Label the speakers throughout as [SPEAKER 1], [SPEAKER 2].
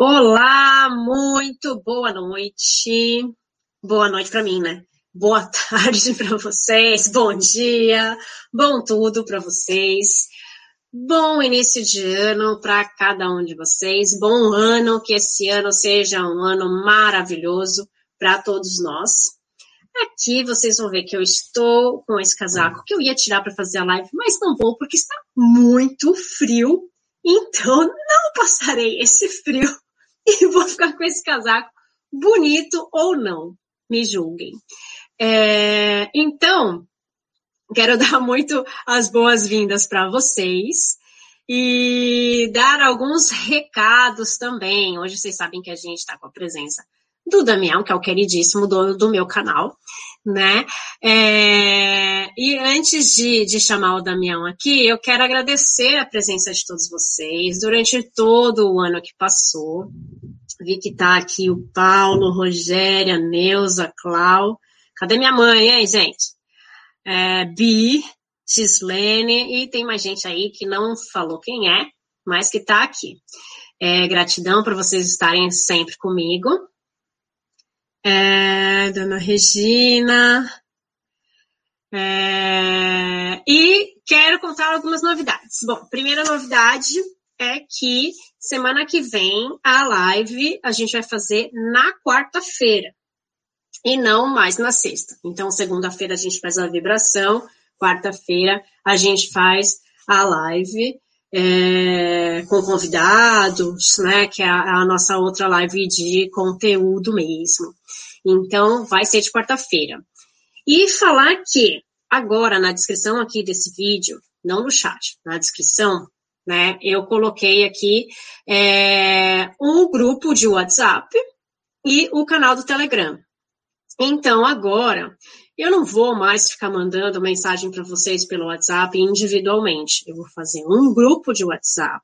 [SPEAKER 1] Olá, muito boa noite. Boa noite para mim, né? Boa tarde para vocês, bom dia, bom tudo para vocês. Bom início de ano para cada um de vocês. Bom ano, que esse ano seja um ano maravilhoso para todos nós. Aqui vocês vão ver que eu estou com esse casaco que eu ia tirar para fazer a live, mas não vou porque está muito frio. Então não passarei esse frio e vou ficar com esse casaco bonito ou não. Me julguem. É, então, quero dar muito as boas-vindas para vocês e dar alguns recados também. Hoje vocês sabem que a gente está com a presença do Damião, que é o queridíssimo dono do meu canal, né? É, e antes de, de chamar o Damião aqui, eu quero agradecer a presença de todos vocês durante todo o ano que passou. Vi que tá aqui o Paulo, Rogéria, Neuza, Clau. Cadê minha mãe, hein, gente? É, Bi, Gislene, e tem mais gente aí que não falou quem é, mas que tá aqui. É, gratidão por vocês estarem sempre comigo. É, Dona Regina. É, e quero contar algumas novidades. Bom, primeira novidade é que semana que vem a live a gente vai fazer na quarta-feira e não mais na sexta. Então, segunda-feira a gente faz a vibração, quarta-feira a gente faz a live é, com convidados, né? Que é a, a nossa outra live de conteúdo mesmo. Então, vai ser de quarta-feira. E falar que agora na descrição aqui desse vídeo, não no chat, na descrição, né? Eu coloquei aqui é, um grupo de WhatsApp e o canal do Telegram. Então, agora, eu não vou mais ficar mandando mensagem para vocês pelo WhatsApp individualmente. Eu vou fazer um grupo de WhatsApp,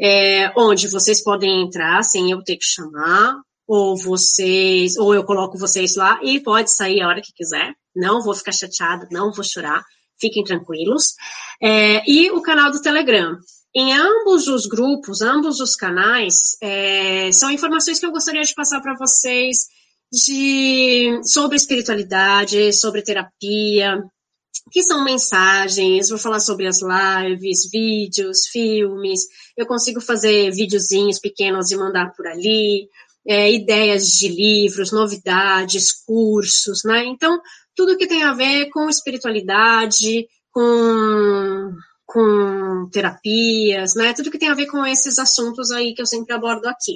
[SPEAKER 1] é, onde vocês podem entrar sem eu ter que chamar, ou vocês, ou eu coloco vocês lá e pode sair a hora que quiser. Não vou ficar chateado, não vou chorar fiquem tranquilos. É, e o canal do Telegram. Em ambos os grupos, ambos os canais, é, são informações que eu gostaria de passar para vocês de, sobre espiritualidade, sobre terapia, que são mensagens, vou falar sobre as lives, vídeos, filmes, eu consigo fazer videozinhos pequenos e mandar por ali, é, ideias de livros, novidades, cursos, né? Então, tudo que tem a ver com espiritualidade, com, com terapias, né? Tudo que tem a ver com esses assuntos aí que eu sempre abordo aqui.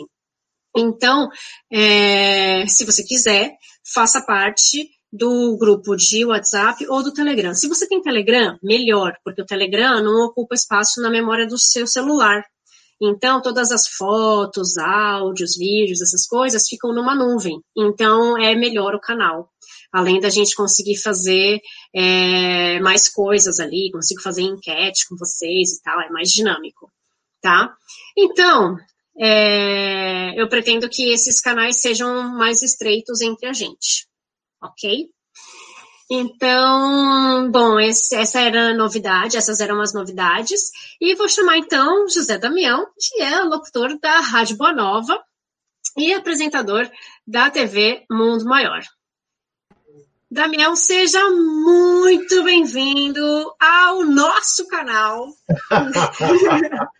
[SPEAKER 1] Então, é, se você quiser, faça parte do grupo de WhatsApp ou do Telegram. Se você tem Telegram, melhor, porque o Telegram não ocupa espaço na memória do seu celular. Então, todas as fotos, áudios, vídeos, essas coisas ficam numa nuvem. Então, é melhor o canal além da gente conseguir fazer é, mais coisas ali, consigo fazer enquete com vocês e tal, é mais dinâmico, tá? Então, é, eu pretendo que esses canais sejam mais estreitos entre a gente, ok? Então, bom, esse, essa era a novidade, essas eram as novidades. E vou chamar então José Damião, que é locutor da Rádio Boa Nova e apresentador da TV Mundo Maior. Damião, seja muito bem-vindo ao nosso canal.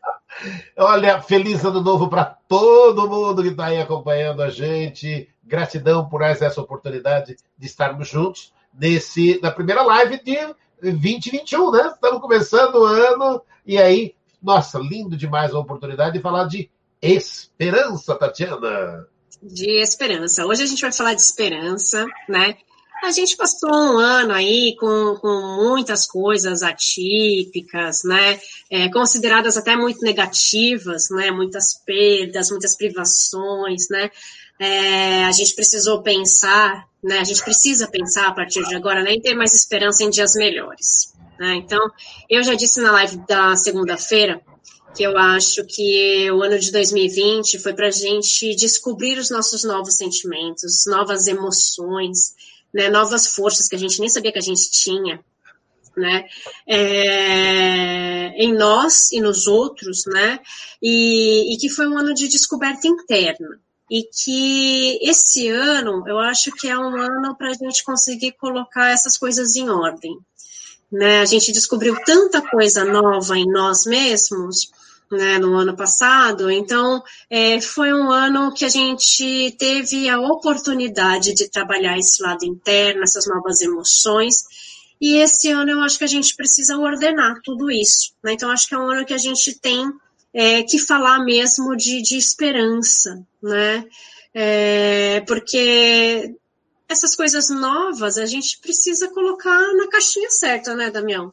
[SPEAKER 2] Olha, feliz ano novo para todo mundo que está aí acompanhando a gente. Gratidão por essa oportunidade de estarmos juntos nesse na primeira live de 2021, né? Estamos começando o ano e aí, nossa, lindo demais a oportunidade de falar de esperança, Tatiana.
[SPEAKER 1] De esperança. Hoje a gente vai falar de esperança, né? A gente passou um ano aí com, com muitas coisas atípicas, né? É, consideradas até muito negativas, né? Muitas perdas, muitas privações, né? É, a gente precisou pensar, né? A gente precisa pensar a partir de agora, né? ter mais esperança em dias melhores. Né? Então, eu já disse na live da segunda-feira que eu acho que o ano de 2020 foi para a gente descobrir os nossos novos sentimentos, novas emoções, né, novas forças que a gente nem sabia que a gente tinha, né? É, em nós e nos outros, né? E, e que foi um ano de descoberta interna. E que esse ano, eu acho que é um ano para a gente conseguir colocar essas coisas em ordem. Né? A gente descobriu tanta coisa nova em nós mesmos, né, no ano passado. Então, é, foi um ano que a gente teve a oportunidade de trabalhar esse lado interno, essas novas emoções, e esse ano eu acho que a gente precisa ordenar tudo isso. Né? Então, acho que é um ano que a gente tem é, que falar mesmo de, de esperança, né? É, porque essas coisas novas a gente precisa colocar na caixinha certa, né, Damião?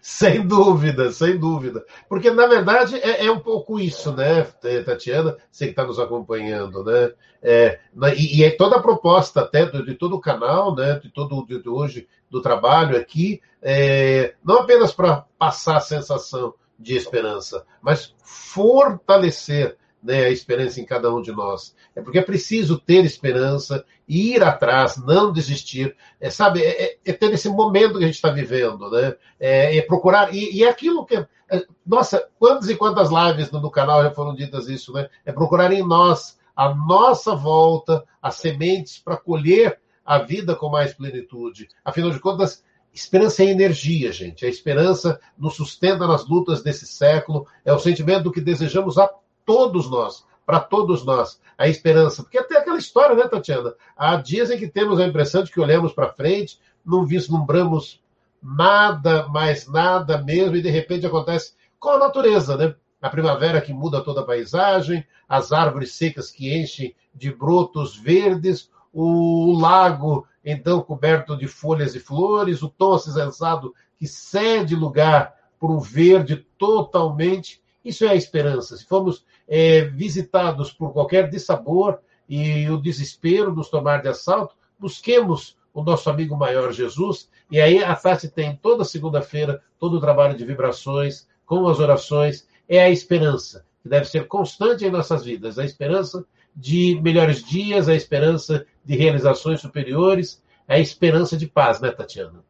[SPEAKER 2] Sem dúvida, sem dúvida. Porque, na verdade, é, é um pouco isso, né, Tatiana? Você que está nos acompanhando, né? É, e, e é toda a proposta até de, de, todo o canal, né, de todo de, de hoje, do trabalho aqui, é, não apenas para passar a sensação de esperança, mas fortalecer né, a esperança em cada um de nós. É porque é preciso ter esperança, ir atrás, não desistir. É, sabe, é, é, é ter esse momento que a gente está vivendo, né? É, é procurar. E, e, é aquilo que. É, nossa, quantas e quantas lives no, no, canal já foram ditas isso, né? É procurar em nós, a nossa volta, as sementes para colher a vida com mais plenitude. Afinal de contas, Esperança é energia, gente. A esperança nos sustenta nas lutas desse século. É o sentimento que desejamos a todos nós, para todos nós, a esperança. Porque até aquela história, né, Tatiana? Há dias em que temos a impressão de que olhamos para frente, não vislumbramos nada, mais nada mesmo, e de repente acontece com a natureza, né? A primavera que muda toda a paisagem, as árvores secas que enchem de brotos verdes, o lago então coberto de folhas e flores, o tom acinzentado que cede lugar para um verde totalmente. Isso é a esperança. Se formos é, visitados por qualquer dissabor e o desespero nos tomar de assalto, busquemos o nosso amigo maior Jesus. E aí a Tati tem toda segunda-feira todo o trabalho de vibrações, com as orações. É a esperança que deve ser constante em nossas vidas. A esperança de melhores dias, a esperança de realizações superiores, a esperança de paz, né, Tatiana?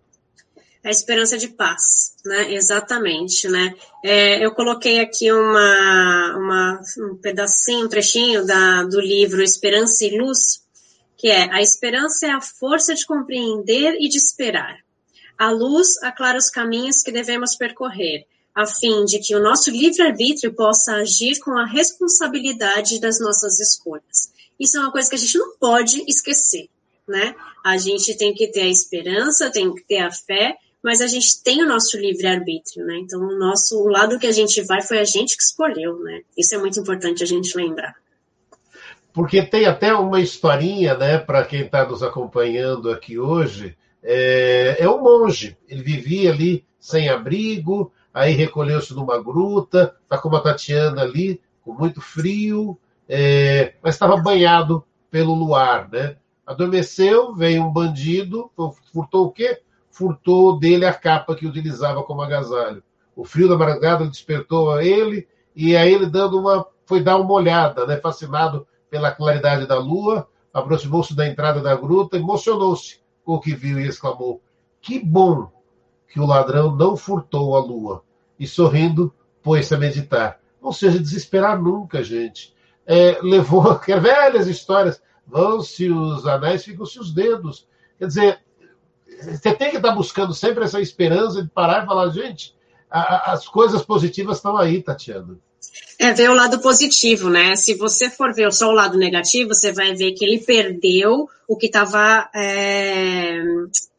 [SPEAKER 1] A esperança de paz, né? Exatamente, né? É, eu coloquei aqui uma, uma, um pedacinho, um trechinho da, do livro Esperança e Luz, que é a esperança é a força de compreender e de esperar. A luz aclara os caminhos que devemos percorrer, a fim de que o nosso livre-arbítrio possa agir com a responsabilidade das nossas escolhas. Isso é uma coisa que a gente não pode esquecer, né? A gente tem que ter a esperança, tem que ter a fé, mas a gente tem o nosso livre-arbítrio, né? Então, o nosso o lado que a gente vai foi a gente que escolheu, né? Isso é muito importante a gente lembrar.
[SPEAKER 2] Porque tem até uma historinha, né, para quem está nos acompanhando aqui hoje, é, é um monge. Ele vivia ali sem abrigo, aí recolheu-se numa gruta, está com uma Tatiana ali, com muito frio, é, mas estava banhado pelo luar, né? Adormeceu, veio um bandido, furtou o quê? Furtou dele a capa que utilizava como agasalho. O frio da madrugada despertou a ele, e aí ele dando uma, foi dar uma olhada, né? Fascinado pela claridade da lua, aproximou-se da entrada da gruta, emocionou-se com o que viu e exclamou: Que bom que o ladrão não furtou a lua. E sorrindo, pôs-se a meditar. Não seja desesperar nunca, gente. É, levou que velhas histórias. Vão-se os anéis, ficam-se os dedos. Quer dizer, você tem que estar buscando sempre essa esperança de parar e falar, gente, a, a, as coisas positivas estão aí, Tatiana.
[SPEAKER 1] É ver o lado positivo, né? Se você for ver só o lado negativo, você vai ver que ele perdeu o que estava é,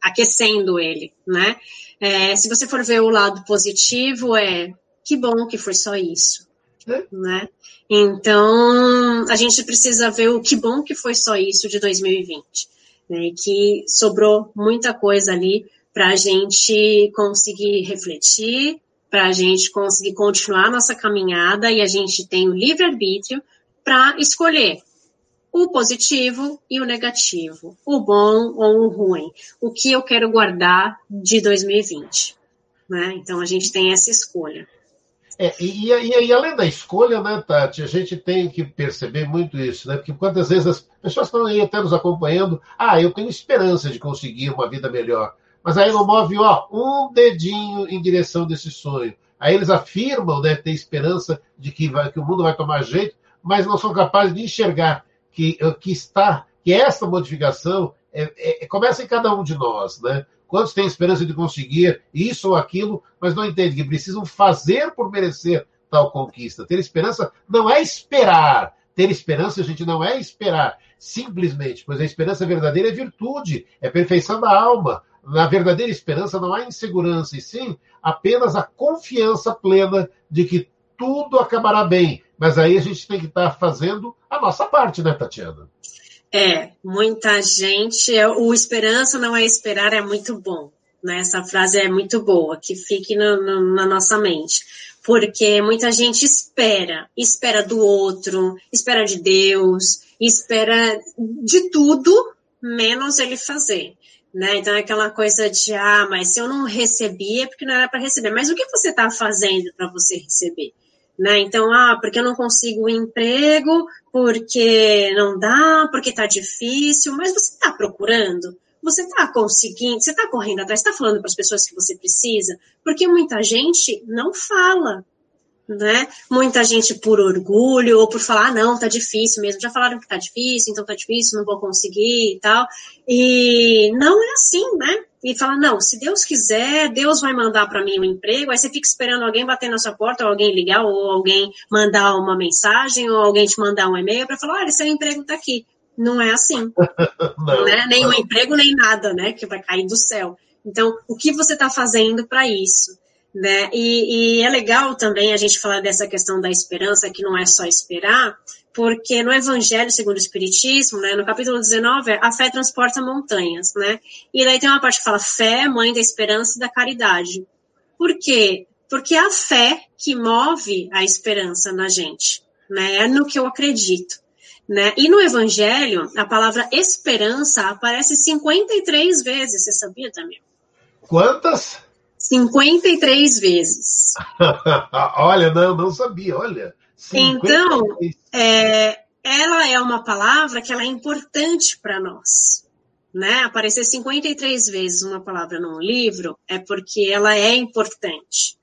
[SPEAKER 1] aquecendo ele, né? É, se você for ver o lado positivo, é que bom que foi só isso, é. né? Então, a gente precisa ver o que bom que foi só isso de 2020, né? Que sobrou muita coisa ali para a gente conseguir refletir, para a gente conseguir continuar nossa caminhada e a gente tem o livre-arbítrio para escolher o positivo e o negativo, o bom ou o ruim, o que eu quero guardar de 2020. Né? Então a gente tem essa escolha.
[SPEAKER 2] É, e, e, e, além da escolha, né, Tati, a gente tem que perceber muito isso, né? Porque quantas vezes as pessoas estão aí até nos acompanhando, ah, eu tenho esperança de conseguir uma vida melhor. mas aí não move ó, um dedinho em direção desse sonho. Aí eles afirmam né, ter esperança de que, vai, que o mundo vai tomar jeito, mas não são capazes de enxergar que, que está, que essa modificação é, é, começa em cada um de nós, né? Quantos têm esperança de conseguir isso ou aquilo, mas não entendem que precisam fazer por merecer tal conquista. Ter esperança não é esperar. Ter esperança, a gente, não é esperar simplesmente, pois a esperança verdadeira é virtude, é perfeição da alma. Na verdadeira esperança não há insegurança, e sim apenas a confiança plena de que tudo acabará bem. Mas aí a gente tem que estar fazendo a nossa parte, né, Tatiana?
[SPEAKER 1] É, muita gente. O esperança não é esperar, é muito bom. Né? Essa frase é muito boa, que fique no, no, na nossa mente. Porque muita gente espera, espera do outro, espera de Deus, espera de tudo, menos ele fazer. Né? Então é aquela coisa de, ah, mas se eu não recebi é porque não era para receber. Mas o que você está fazendo para você receber? Né? Então, ah, porque eu não consigo emprego, porque não dá, porque está difícil, mas você está procurando, você está conseguindo, você está correndo atrás, está falando para as pessoas que você precisa, porque muita gente não fala, né? Muita gente por orgulho ou por falar, ah, não, tá difícil mesmo, já falaram que tá difícil, então tá difícil, não vou conseguir e tal. E não é assim, né? E fala, não, se Deus quiser, Deus vai mandar para mim um emprego, aí você fica esperando alguém bater na sua porta, ou alguém ligar, ou alguém mandar uma mensagem, ou alguém te mandar um e-mail para falar, olha, seu emprego tá aqui. Não é assim. não, né? Nem o um emprego, nem nada, né? Que vai cair do céu. Então, o que você está fazendo para isso? Né? E, e, é legal também a gente falar dessa questão da esperança, que não é só esperar, porque no Evangelho segundo o Espiritismo, né, no capítulo 19, a fé transporta montanhas, né? E daí tem uma parte que fala fé, mãe da esperança e da caridade. Por quê? Porque é a fé que move a esperança na gente, né? É no que eu acredito. Né? E no Evangelho, a palavra esperança aparece 53 vezes, você sabia, também?
[SPEAKER 2] Quantas?
[SPEAKER 1] 53 vezes.
[SPEAKER 2] olha, não, não sabia, olha.
[SPEAKER 1] 53. Então, é, ela é uma palavra que ela é importante para nós. Né? Aparecer 53 vezes uma palavra num livro é porque ela é importante.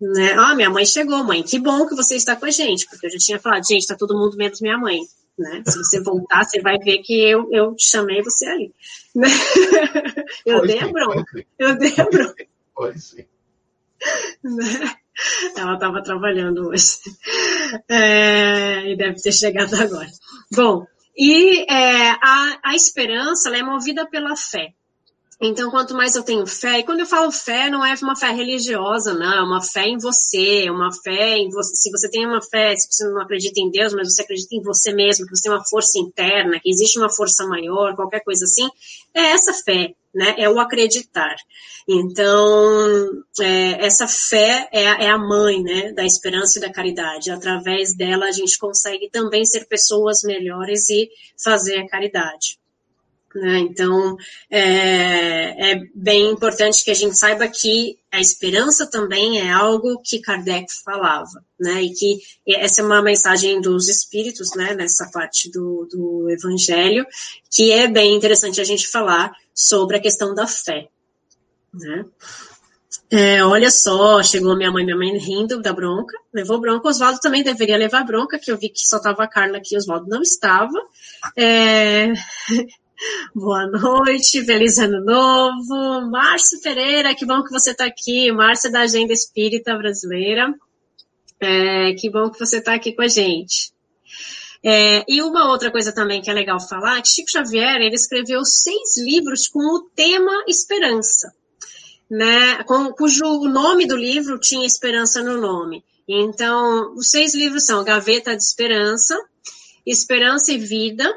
[SPEAKER 1] Né? Ah, minha mãe chegou, mãe, que bom que você está com a gente, porque eu já tinha falado, gente, está todo mundo menos minha mãe. Né? Se você voltar, você vai ver que eu, eu chamei você ali. Né? Eu dei a bronca. Eu dei a bronca. Foi sim. Né? Ela estava trabalhando hoje. É, e deve ter chegado agora. Bom, e é, a, a esperança é movida pela fé. Então, quanto mais eu tenho fé, e quando eu falo fé, não é uma fé religiosa, não, é uma fé em você, é uma fé em você. Se você tem uma fé, se você não acredita em Deus, mas você acredita em você mesmo, que você tem uma força interna, que existe uma força maior, qualquer coisa assim, é essa fé, né? É o acreditar. Então, é, essa fé é, é a mãe, né, da esperança e da caridade. Através dela, a gente consegue também ser pessoas melhores e fazer a caridade. Né? Então, é, é, bem importante que a gente saiba que a esperança também é algo que Kardec falava, né? E que essa é uma mensagem dos espíritos, né? Nessa parte do, do Evangelho, que é bem interessante a gente falar sobre a questão da fé, né? É, olha só, chegou minha mãe, minha mãe rindo da bronca, levou bronca. Oswaldo também deveria levar bronca, que eu vi que só estava a Carla aqui, Oswaldo não estava. É, Boa noite, feliz ano novo. Márcio Pereira, que bom que você está aqui. Márcio da Agenda Espírita Brasileira. É, que bom que você está aqui com a gente. É, e uma outra coisa também que é legal falar, que Chico Xavier, ele escreveu seis livros com o tema esperança, né, com, cujo nome do livro tinha esperança no nome. Então, os seis livros são Gaveta de Esperança, Esperança e Vida,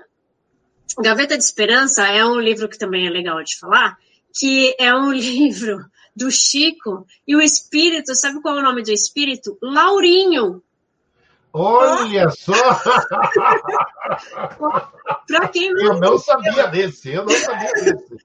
[SPEAKER 1] Gaveta de Esperança é um livro que também é legal de falar, que é um livro do Chico e o espírito, sabe qual é o nome do espírito? Laurinho.
[SPEAKER 2] Olha só!
[SPEAKER 1] Para quem não
[SPEAKER 2] eu não sabia desse, eu não sabia desse.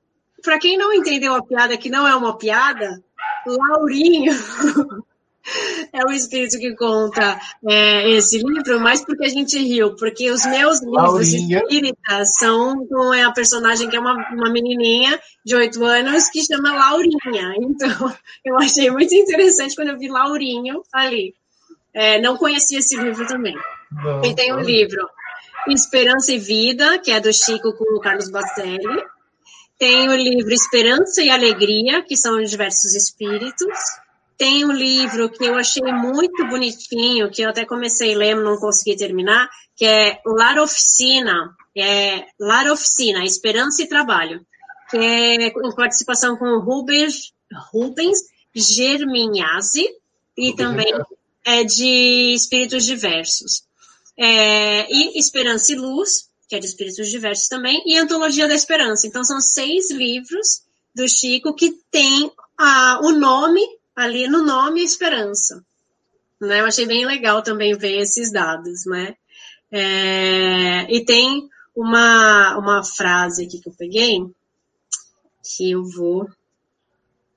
[SPEAKER 1] Para quem não entendeu a piada, que não é uma piada, Laurinho é o espírito que conta é, esse livro, mas porque a gente riu, porque os meus livros Laurinha. espíritas são com a personagem que é uma, uma menininha de oito anos que chama Laurinha. Então, eu achei muito interessante quando eu vi Laurinho ali. É, não conhecia esse livro também. Não, e tem um livro Esperança e Vida, que é do Chico com o Carlos Bacelli. Tem o livro Esperança e Alegria, que são diversos espíritos. Tem um livro que eu achei muito bonitinho, que eu até comecei a ler, não consegui terminar, que é Lar Oficina, é Lar Oficina, Esperança e Trabalho, que é em participação com Rubens, Rubens Germinhazzi e também é de espíritos diversos. É, e Esperança e Luz, que é de espíritos diversos também, e Antologia da Esperança. Então são seis livros do Chico que tem a, o nome ali no nome Esperança. Né? Eu achei bem legal também ver esses dados, né? É, e tem uma, uma frase aqui que eu peguei, que eu vou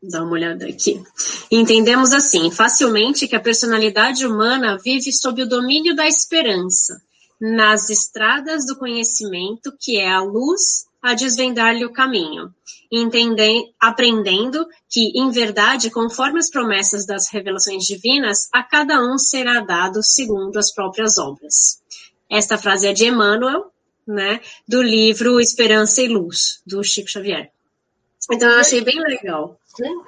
[SPEAKER 1] dar uma olhada aqui. Entendemos assim, facilmente que a personalidade humana vive sob o domínio da esperança, nas estradas do conhecimento, que é a luz a desvendar-lhe o caminho, aprendendo que, em verdade, conforme as promessas das revelações divinas, a cada um será dado segundo as próprias obras. Esta frase é de Emmanuel, né, do livro Esperança e Luz, do Chico Xavier. Então, eu achei bem legal.
[SPEAKER 2] Sim.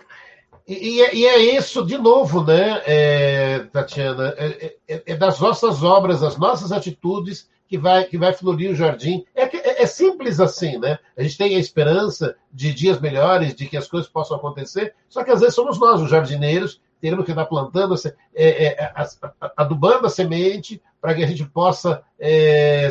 [SPEAKER 2] E, é, e, é isso, de novo, né, é, Tatiana? É, é, é, das nossas obras, das nossas atitudes que vai, que vai florir o jardim. É, é, é, simples assim, né? A gente tem a esperança de dias melhores, de que as coisas possam acontecer, só que às vezes somos nós, os jardineiros, temos que estar plantando, é, adubando a semente para que a gente possa,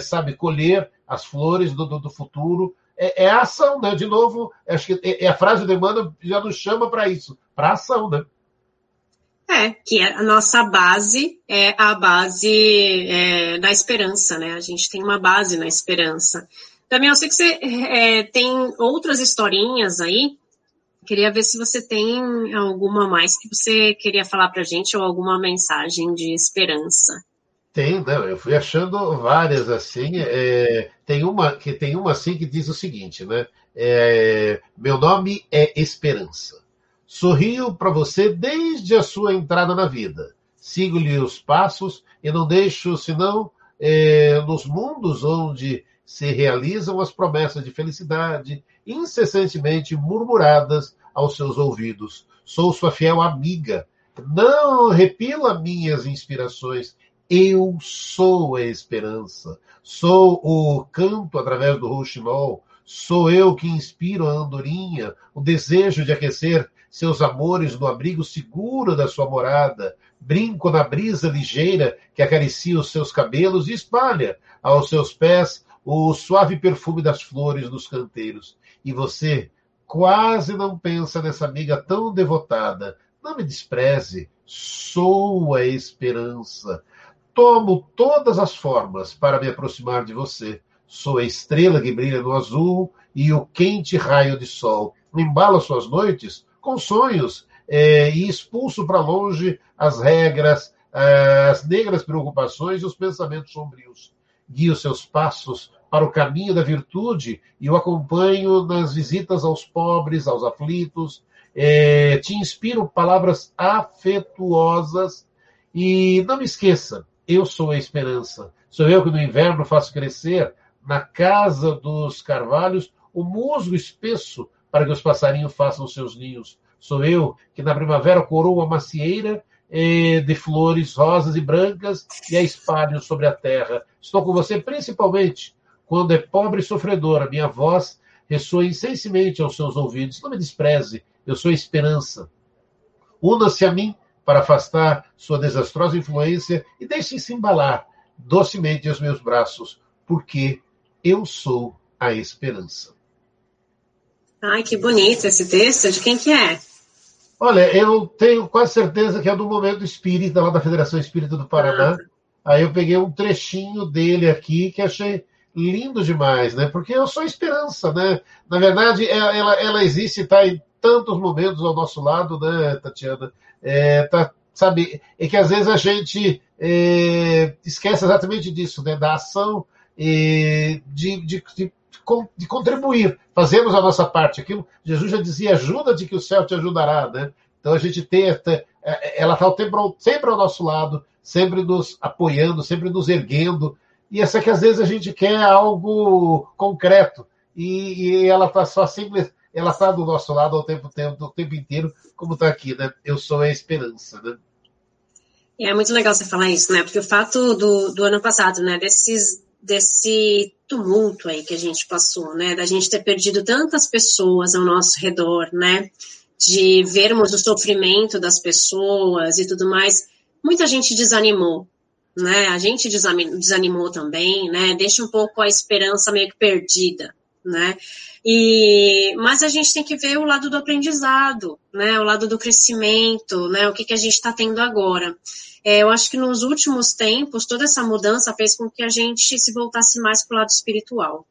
[SPEAKER 2] sabe, colher as flores do, do, do futuro é, é a ação, né? De novo, acho que é, é a frase de Emmanuel já nos chama para isso, para ação, né?
[SPEAKER 1] É, que é a nossa base é a base é, da esperança, né? A gente tem uma base na esperança. Também eu sei que você é, tem outras historinhas aí. Queria ver se você tem alguma mais que você queria falar para gente ou alguma mensagem de esperança.
[SPEAKER 2] Tem, não, eu fui achando várias assim. É, tem uma que tem uma assim que diz o seguinte, né? É, meu nome é Esperança. Sorrio para você desde a sua entrada na vida. Sigo-lhe os passos e não deixo senão é, nos mundos onde se realizam as promessas de felicidade incessantemente murmuradas aos seus ouvidos. Sou sua fiel amiga. Não repila minhas inspirações eu sou a esperança, sou o canto através do rouxinol, sou eu que inspiro a andorinha, o desejo de aquecer seus amores no abrigo seguro da sua morada, brinco na brisa ligeira que acaricia os seus cabelos e espalha aos seus pés o suave perfume das flores dos canteiros. E você quase não pensa nessa amiga tão devotada. Não me despreze, sou a esperança. Tomo todas as formas para me aproximar de você. Sou a estrela que brilha no azul e o quente raio de sol. Embalo suas noites com sonhos é, e expulso para longe as regras, as negras preocupações e os pensamentos sombrios. Guio seus passos para o caminho da virtude e o acompanho nas visitas aos pobres, aos aflitos. É, te inspiro palavras afetuosas e não me esqueça, eu sou a esperança. Sou eu que no inverno faço crescer na casa dos carvalhos o musgo espesso para que os passarinhos façam seus ninhos. Sou eu que na primavera coroa a macieira de flores rosas e brancas e a espalho sobre a terra. Estou com você principalmente quando é pobre e sofredora. Minha voz ressoa insensívelmente aos seus ouvidos. Não me despreze, eu sou esperança. Una-se a mim para afastar sua desastrosa influência e deixe-se embalar docemente aos meus braços, porque eu sou a esperança.
[SPEAKER 1] Ai, que bonito esse texto. De quem que é?
[SPEAKER 2] Olha, eu tenho quase certeza que é do Momento Espírita, lá da Federação Espírita do Paraná. Ah. Aí eu peguei um trechinho dele aqui que achei lindo demais, né? Porque eu sou esperança, né? Na verdade, é, ela, ela existe, está em tantos momentos ao nosso lado, né, Tatiana? É, tá sabe, é que às vezes a gente é, esquece exatamente disso, né, da ação de, de, de, de, contribuir. Fazemos a nossa parte. Aquilo, Jesus já dizia, ajuda de que o céu te ajudará, né? Então a gente tenta, ela está sempre ao nosso lado, sempre nos apoiando, sempre nos erguendo. E essa que às vezes a gente quer algo concreto e, e ela está só simples, ela está do nosso lado ao tempo, tempo, o tempo inteiro, como está aqui, né? Eu sou a esperança, né?
[SPEAKER 1] É muito legal você falar isso, né? Porque o fato do, do ano passado, né? Desses, desse tumulto aí que a gente passou, né? Da gente ter perdido tantas pessoas ao nosso redor, né? De vermos o sofrimento das pessoas e tudo mais. Muita gente desanimou, né? A gente desanimou também, né? Deixa um pouco a esperança meio que perdida, né? E, mas a gente tem que ver o lado do aprendizado, né? O lado do crescimento, né? O que, que a gente está tendo agora. É, eu acho que nos últimos tempos, toda essa mudança fez com que a gente se voltasse mais para o lado espiritual.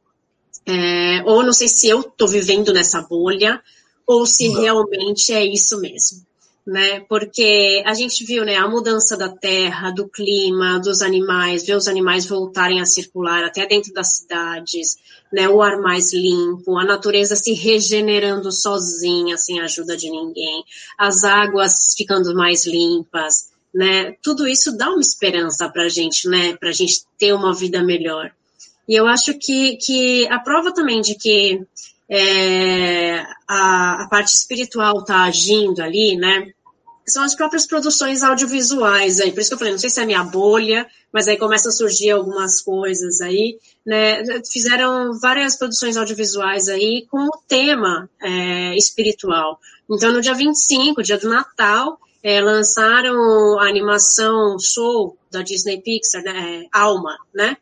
[SPEAKER 1] É, ou não sei se eu estou vivendo nessa bolha, ou se realmente é isso mesmo né? Porque a gente viu, né, a mudança da terra, do clima, dos animais, ver os animais voltarem a circular até dentro das cidades, né, o ar mais limpo, a natureza se regenerando sozinha, sem ajuda de ninguém, as águas ficando mais limpas, né? Tudo isso dá uma esperança para a gente, né? Para a gente ter uma vida melhor. E eu acho que, que a prova também de que é, a, a, parte espiritual está agindo ali, né? São as próprias produções audiovisuais aí. Por isso que eu falei, não sei se é minha bolha, mas aí começam a surgir algumas coisas aí, né? Fizeram várias produções audiovisuais aí com o tema é, espiritual. Então, no dia 25, dia do Natal, é, lançaram a animação Soul da Disney Pixar, né? Alma, né?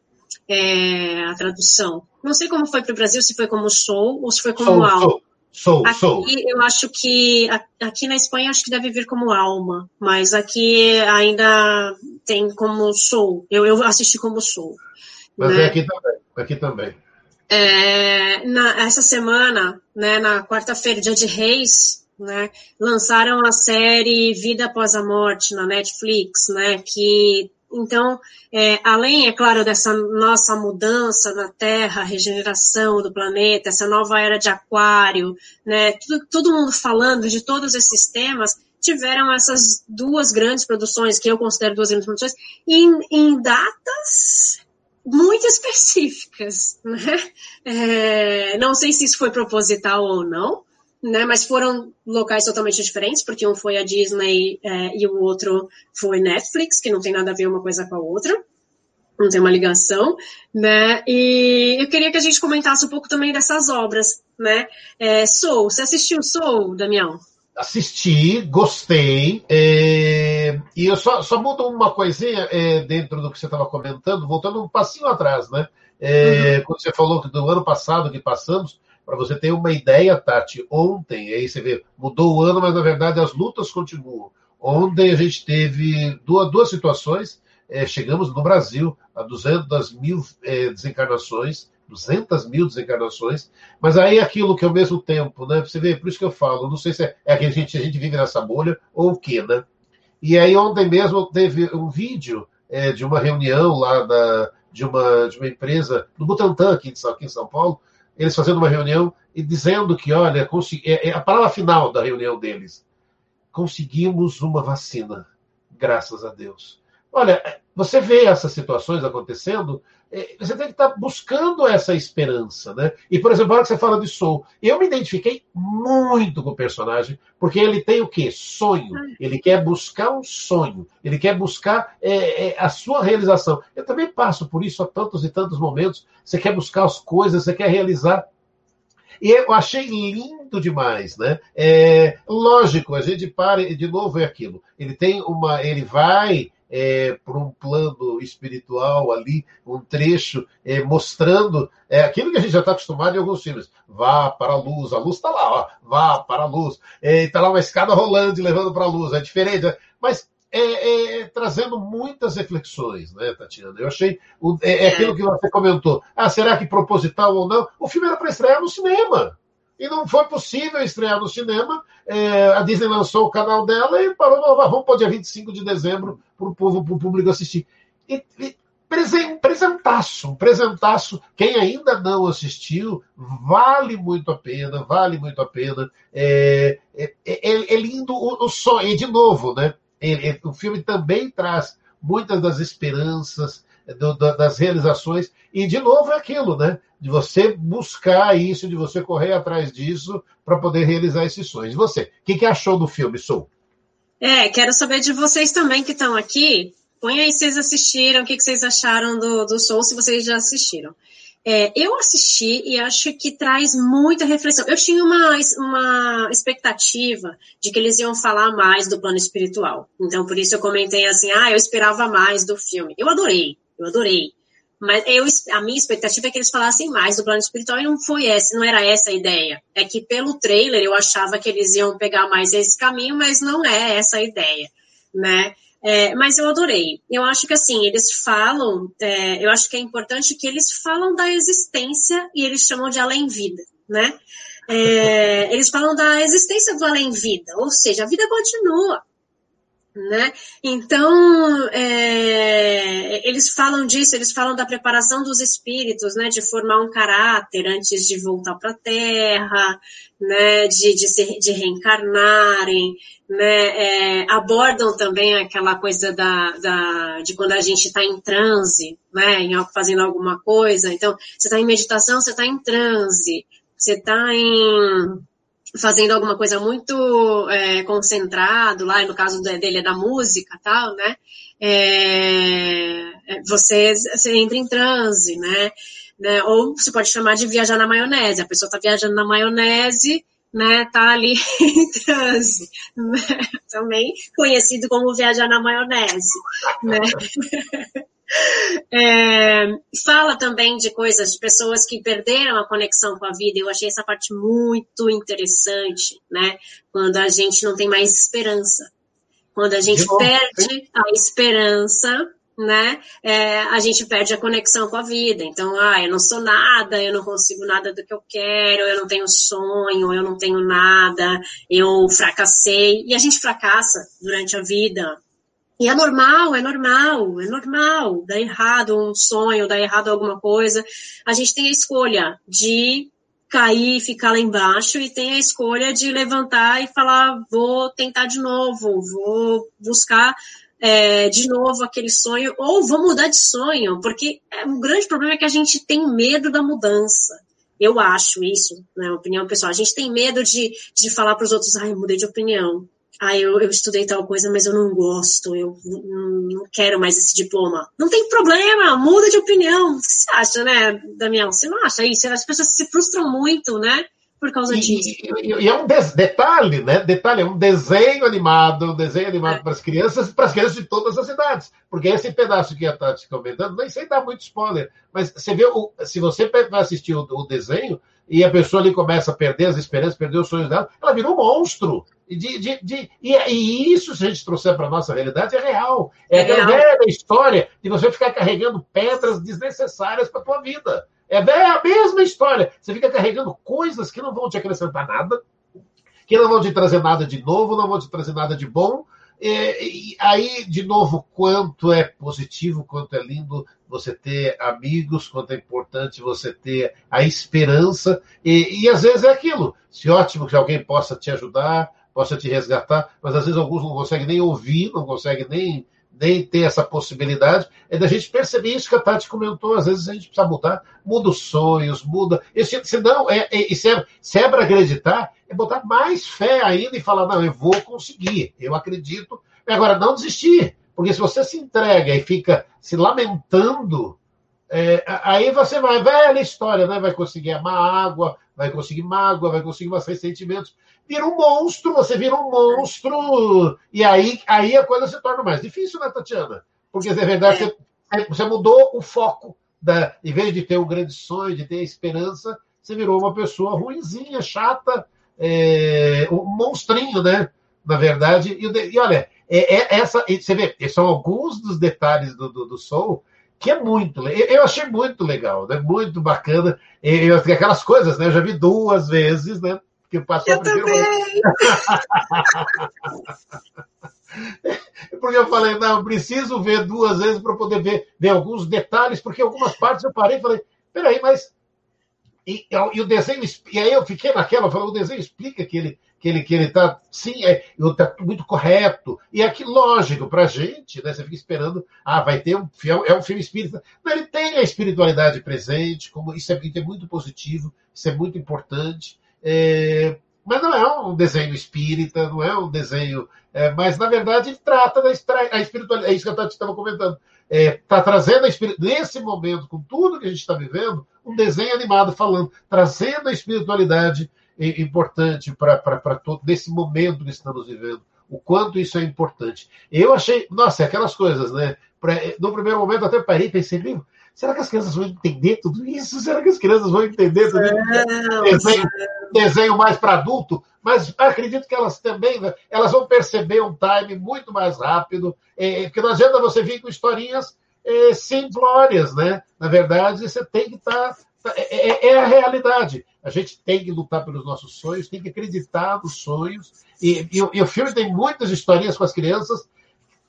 [SPEAKER 1] É, a tradução. Não sei como foi para o Brasil, se foi como Soul ou se foi como Soul, Alma. Soul.
[SPEAKER 2] Sou,
[SPEAKER 1] aqui,
[SPEAKER 2] sou.
[SPEAKER 1] Eu acho que aqui na Espanha acho que deve vir como alma, mas aqui ainda tem como sou. Eu, eu assisti como sou.
[SPEAKER 2] Mas né? é aqui também. Aqui também.
[SPEAKER 1] É, na, essa semana, né, na quarta-feira, dia de Reis, né, lançaram a série Vida Após a Morte na Netflix, né, que então, é, além, é claro, dessa nossa mudança na Terra, regeneração do planeta, essa nova era de aquário, né, tudo, todo mundo falando de todos esses temas, tiveram essas duas grandes produções, que eu considero duas grandes produções, em, em datas muito específicas. Né? É, não sei se isso foi proposital ou não, né? Mas foram locais totalmente diferentes, porque um foi a Disney é, e o outro foi Netflix, que não tem nada a ver uma coisa com a outra. Não tem uma ligação, né? E eu queria que a gente comentasse um pouco também dessas obras, né? É, Soul, você assistiu Soul, Damião?
[SPEAKER 2] Assisti, gostei. É, e eu só, só mudo uma coisinha é, dentro do que você estava comentando, voltando um passinho atrás, né? É, uhum. Quando você falou que do ano passado que passamos, para você ter uma ideia, Tati, ontem, aí você vê, mudou o ano, mas na verdade as lutas continuam. Ontem a gente teve duas, duas situações, é, chegamos no Brasil a 200 mil é, desencarnações, 200 mil desencarnações, mas aí aquilo que ao mesmo tempo, né? Você vê, por isso que eu falo, não sei se é, é que a gente, a gente vive nessa bolha ou o quê, né? E aí ontem mesmo teve um vídeo é, de uma reunião lá da, de, uma, de uma empresa do Butantan, aqui, aqui em São Paulo, eles fazendo uma reunião e dizendo que, olha, é, é a palavra final da reunião deles, conseguimos uma vacina, graças a Deus. Olha, você vê essas situações acontecendo, é, você tem que estar buscando essa esperança, né? E, por exemplo, agora que você fala de Soul, eu me identifiquei muito com o personagem, porque ele tem o quê? Sonho. Ele quer buscar um sonho. Ele quer buscar é, é, a sua realização. Eu também passo por isso há tantos e tantos momentos. Você quer buscar as coisas, você quer realizar. E eu achei lindo demais, né? É, lógico, a gente para, de novo é aquilo. Ele tem uma. Ele vai é, por um plano espiritual ali, um trecho é, mostrando é, aquilo que a gente já está acostumado em alguns filmes. Vá para a luz, a luz está lá, ó, vá para a luz. Está é, lá uma escada rolando e levando para a luz, é diferente, né? mas é, é, trazendo muitas reflexões, né, Tatiana? Eu achei. É, é, aquilo que você comentou. Ah, será que proposital ou não? O filme era para estrear no cinema. E não foi possível estrear no cinema. É, a Disney lançou o canal dela e parou, vamos pôr dia 25 de dezembro para o povo, para o público assistir. E, e, presentaço, presentaço. Quem ainda não assistiu, vale muito a pena, vale muito a pena. É, é, é, é lindo o, o sonho, e de novo, né? o filme também traz muitas das esperanças, do, das realizações, e de novo é aquilo, né? De você buscar isso, de você correr atrás disso para poder realizar esses sonhos. E você, o que, que achou do filme, Sul?
[SPEAKER 1] É, quero saber de vocês também que estão aqui. Põe aí se vocês assistiram, o que, que vocês acharam do, do Soul, se vocês já assistiram. É, eu assisti e acho que traz muita reflexão. Eu tinha uma, uma expectativa de que eles iam falar mais do plano espiritual. Então, por isso eu comentei assim, ah, eu esperava mais do filme. Eu adorei, eu adorei. Mas eu, a minha expectativa é que eles falassem mais do plano espiritual e não foi essa, não era essa a ideia. É que pelo trailer eu achava que eles iam pegar mais esse caminho, mas não é essa a ideia, né? É, mas eu adorei. Eu acho que assim, eles falam, é, eu acho que é importante que eles falam da existência e eles chamam de além-vida, né? É, eles falam da existência do além-vida, ou seja, a vida continua. Né? Então, é, eles falam disso, eles falam da preparação dos espíritos, né, de formar um caráter antes de voltar para a Terra, né, de, de, se, de reencarnarem, né, é, abordam também aquela coisa da, da, de quando a gente está em transe, né, em, fazendo alguma coisa. Então, você está em meditação, você está em transe, você está em fazendo alguma coisa muito é, concentrado lá, no caso dele é da música tal, né? É, é, você, você entra em transe, né? né? Ou você pode chamar de viajar na maionese. A pessoa está viajando na maionese, né? Tá ali em transe, né? Também conhecido como viajar na maionese, né? É, fala também de coisas, de pessoas que perderam a conexão com a vida. Eu achei essa parte muito interessante, né? Quando a gente não tem mais esperança. Quando a gente perde a esperança, né? É, a gente perde a conexão com a vida. Então, ah, eu não sou nada, eu não consigo nada do que eu quero, eu não tenho sonho, eu não tenho nada, eu fracassei. E a gente fracassa durante a vida, e é normal, é normal, é normal. Dá errado um sonho, dá errado alguma coisa. A gente tem a escolha de cair e ficar lá embaixo e tem a escolha de levantar e falar, vou tentar de novo, vou buscar é, de novo aquele sonho, ou vou mudar de sonho, porque é, o grande problema é que a gente tem medo da mudança. Eu acho isso, na né, opinião pessoal. A gente tem medo de, de falar para os outros, ai, mudei de opinião ah, eu, eu estudei tal coisa, mas eu não gosto, eu não quero mais esse diploma. Não tem problema, muda de opinião. O que você acha, né, Damião? Você não acha isso? As pessoas se frustram muito, né? Por causa
[SPEAKER 2] e,
[SPEAKER 1] disso.
[SPEAKER 2] E, e, é um detalhe, né? Detalhe, é um desenho animado, um desenho animado é. para as crianças para as crianças de todas as idades. Porque esse pedaço que a Tati comentando, nem sei dar muito spoiler, mas você vê, o, se você vai assistir o, o desenho, e a pessoa ali começa a perder as esperanças, perder os sonhos dela, ela vira um monstro. De, de, de, e, e, isso, se a gente trouxer para a nossa realidade, é real. É, é aquela velha história de você ficar carregando pedras desnecessárias para a tua vida. É a mesma história. Você fica carregando coisas que não vão te acrescentar nada, que não vão te trazer nada de novo, não vão te trazer nada de bom, e, e, aí, de novo, quanto é positivo, quanto é lindo você ter amigos, quanto é importante você ter a esperança. E, e às vezes é aquilo. Se ótimo que alguém possa te ajudar, possa te resgatar, mas às vezes alguns não conseguem nem ouvir, não conseguem nem, nem ter essa possibilidade. É da gente perceber isso que a Tati comentou. Às vezes a gente precisa mudar, muda os sonhos, muda. Esse, senão, é, é, se, é, se é para acreditar, é botar mais fé ainda e falar: não, eu vou conseguir, eu acredito. Agora, não desistir, porque se você se entrega e fica se lamentando, é, aí você vai, velha história, né? Vai conseguir amar água, vai conseguir mágoa, vai conseguir mais ressentimentos. Vira um monstro, você vira um monstro, e aí, aí a coisa se torna mais difícil, né, Tatiana? Porque, é verdade, você, você mudou o foco. Da, em vez de ter um grande sonho, de ter esperança, você virou uma pessoa ruinzinha, chata, é, um monstrinho, né? Na verdade. E, e olha, é, é essa, você vê, são alguns dos detalhes do, do, do Soul que é muito, eu achei muito legal, né? Muito bacana. Eu, aquelas coisas, né? Eu já vi duas vezes, né?
[SPEAKER 1] Que passou eu também.
[SPEAKER 2] porque eu falei, não, preciso ver duas vezes para poder ver, ver alguns detalhes, porque algumas partes eu parei e falei, peraí, mas. E, e, o desenho. E aí eu fiquei naquela, eu falei, o desenho explica que ele que ele que ele está sim é tá muito correto. E aqui lógico para gente né você fica esperando ah vai ter um filme é um filme espírita. Mas ele tem a espiritualidade presente como isso é, é muito positivo isso é muito importante é, mas não é um desenho espírita não é um desenho é, mas na verdade ele trata da a espiritualidade é isso que eu estava comentando está é, tá trazendo a nesse momento com tudo que a gente está vivendo um desenho animado falando trazendo a espiritualidade importante para todo nesse momento que estamos vivendo. O quanto isso é importante. Eu achei, nossa, é aquelas coisas, né? Pra, no primeiro momento até parei e pensei, meu, será que as crianças vão entender tudo isso? Será que as crianças vão entender tudo isso? Desenho, desenho mais para adulto, mas acredito que elas também né, elas vão perceber um time muito mais rápido, é, porque não adianta você vir com historinhas é, simplórias, né? Na verdade, você tem que estar. Tá, é, é, é, a realidade. A gente tem que lutar pelos nossos sonhos, tem que acreditar nos sonhos. E, e, e o filme tem muitas historinhas com as crianças,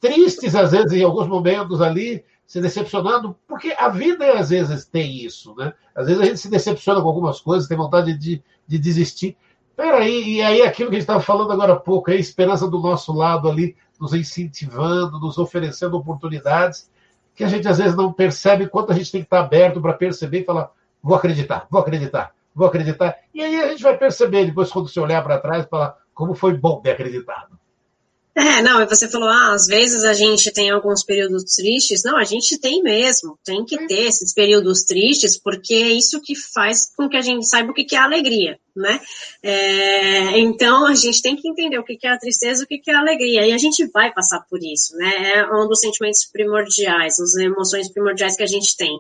[SPEAKER 2] tristes às vezes em alguns momentos ali, se decepcionando, porque a vida às vezes tem isso, né? Às vezes a gente se decepciona com algumas coisas, tem vontade de, de desistir. Peraí, e aí aquilo que a gente estava falando agora há pouco, a esperança do nosso lado ali, nos incentivando, nos oferecendo oportunidades, que a gente às vezes não percebe quanto a gente tem que estar aberto para perceber e falar, vou acreditar, vou acreditar vou acreditar. E aí a gente vai perceber, depois, quando você olhar para trás, falar como foi bom ter acreditado.
[SPEAKER 1] É, não, e você falou, ah, às vezes a gente tem alguns períodos tristes. Não, a gente tem mesmo, tem que ter esses períodos tristes, porque é isso que faz com que a gente saiba o que é alegria, né? É, então a gente tem que entender o que é a tristeza, o que é a alegria, e a gente vai passar por isso, né? É um dos sentimentos primordiais, as emoções primordiais que a gente tem.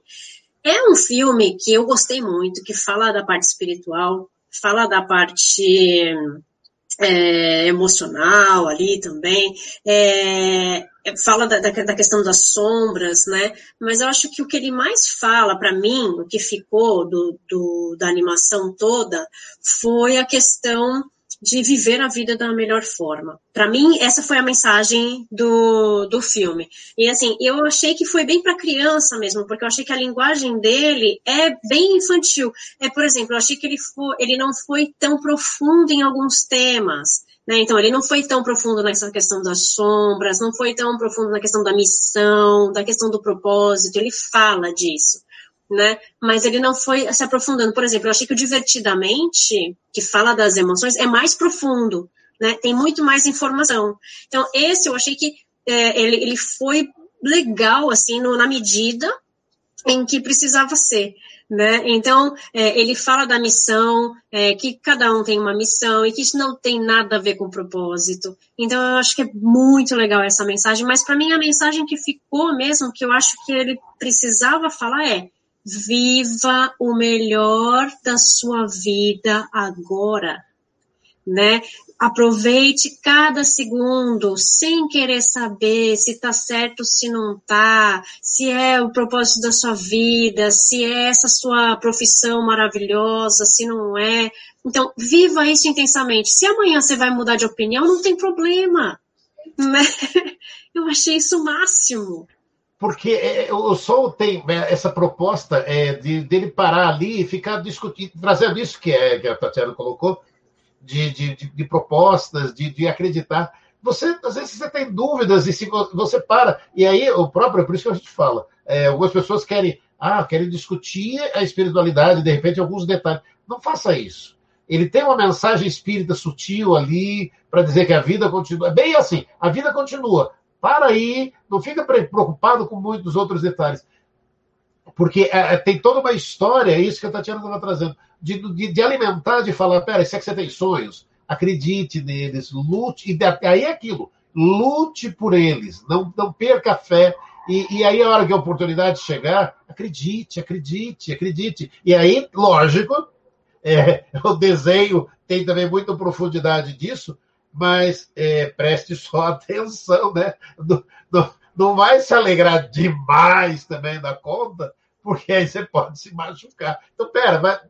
[SPEAKER 1] É um filme que eu gostei muito, que fala da parte espiritual, fala da parte é, emocional ali também, é, fala da, da, questão das sombras, né? Mas eu acho que o que ele mais fala, para mim, o que ficou do, do, da animação toda, foi a questão de viver a vida da melhor forma. Para mim, essa foi a mensagem do, do filme. E assim, eu achei que foi bem para criança mesmo, porque eu achei que a linguagem dele é bem infantil. É, por exemplo, eu achei que ele, foi, ele não foi tão profundo em alguns temas. Né? Então, ele não foi tão profundo nessa questão das sombras, não foi tão profundo na questão da missão, da questão do propósito, ele fala disso né? Mas ele não foi se aprofundando. Por exemplo, eu achei que o Divertidamente, que fala das emoções, é mais profundo, né? Tem muito mais informação. Então, esse eu achei que é, ele, ele foi legal, assim, no, na medida em que precisava ser. Né? Então, é, ele fala da missão, é, que cada um tem uma missão e que isso não tem nada a ver com o propósito. Então, eu acho que é muito legal essa mensagem, mas para mim a mensagem que ficou mesmo, que eu acho que ele precisava falar é: viva o melhor da sua vida agora, né? Aproveite cada segundo sem querer saber se tá certo, se não tá, se é o propósito da sua vida, se é essa sua profissão maravilhosa, se não é. Então, viva isso intensamente. Se amanhã você vai mudar de opinião, não tem problema. Né? Eu achei isso o máximo
[SPEAKER 2] porque o Sol tem essa proposta é, de dele parar ali e ficar discutindo, trazendo isso que, é, que a Tatiana colocou, de, de, de, de propostas, de, de acreditar. Você, às vezes, você tem dúvidas e se você para. E aí, o próprio, é por isso que a gente fala, é, algumas pessoas querem, ah, querem discutir a espiritualidade, de repente, alguns detalhes. Não faça isso. Ele tem uma mensagem espírita sutil ali para dizer que a vida continua. É bem assim, a vida continua, para aí, não fica preocupado com muitos outros detalhes. Porque é, é, tem toda uma história, é isso que a Tatiana estava trazendo, de, de, de, alimentar, de falar, pera, se é que você tem sonhos, acredite neles, lute, e aí é aquilo, lute por eles, não, não perca a fé, e, e, aí, a hora que a oportunidade chegar, acredite, acredite, acredite. E aí, lógico, é, o desenho tem também muita profundidade disso, mas é, preste só atenção, né? No, no, não vai se alegrar demais também da conta, porque aí você pode se machucar. Então, pera, vai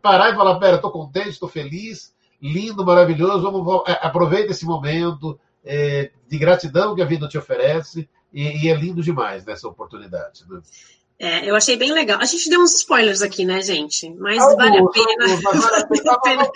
[SPEAKER 2] parar e falar, pera, estou contente, estou feliz, lindo, maravilhoso, vamos, é, aproveita esse momento é, de gratidão que a vida te oferece, e, e é lindo demais nessa oportunidade. Né?
[SPEAKER 1] É, eu achei bem legal. A gente deu uns spoilers aqui, né, gente? Mas vale a pena.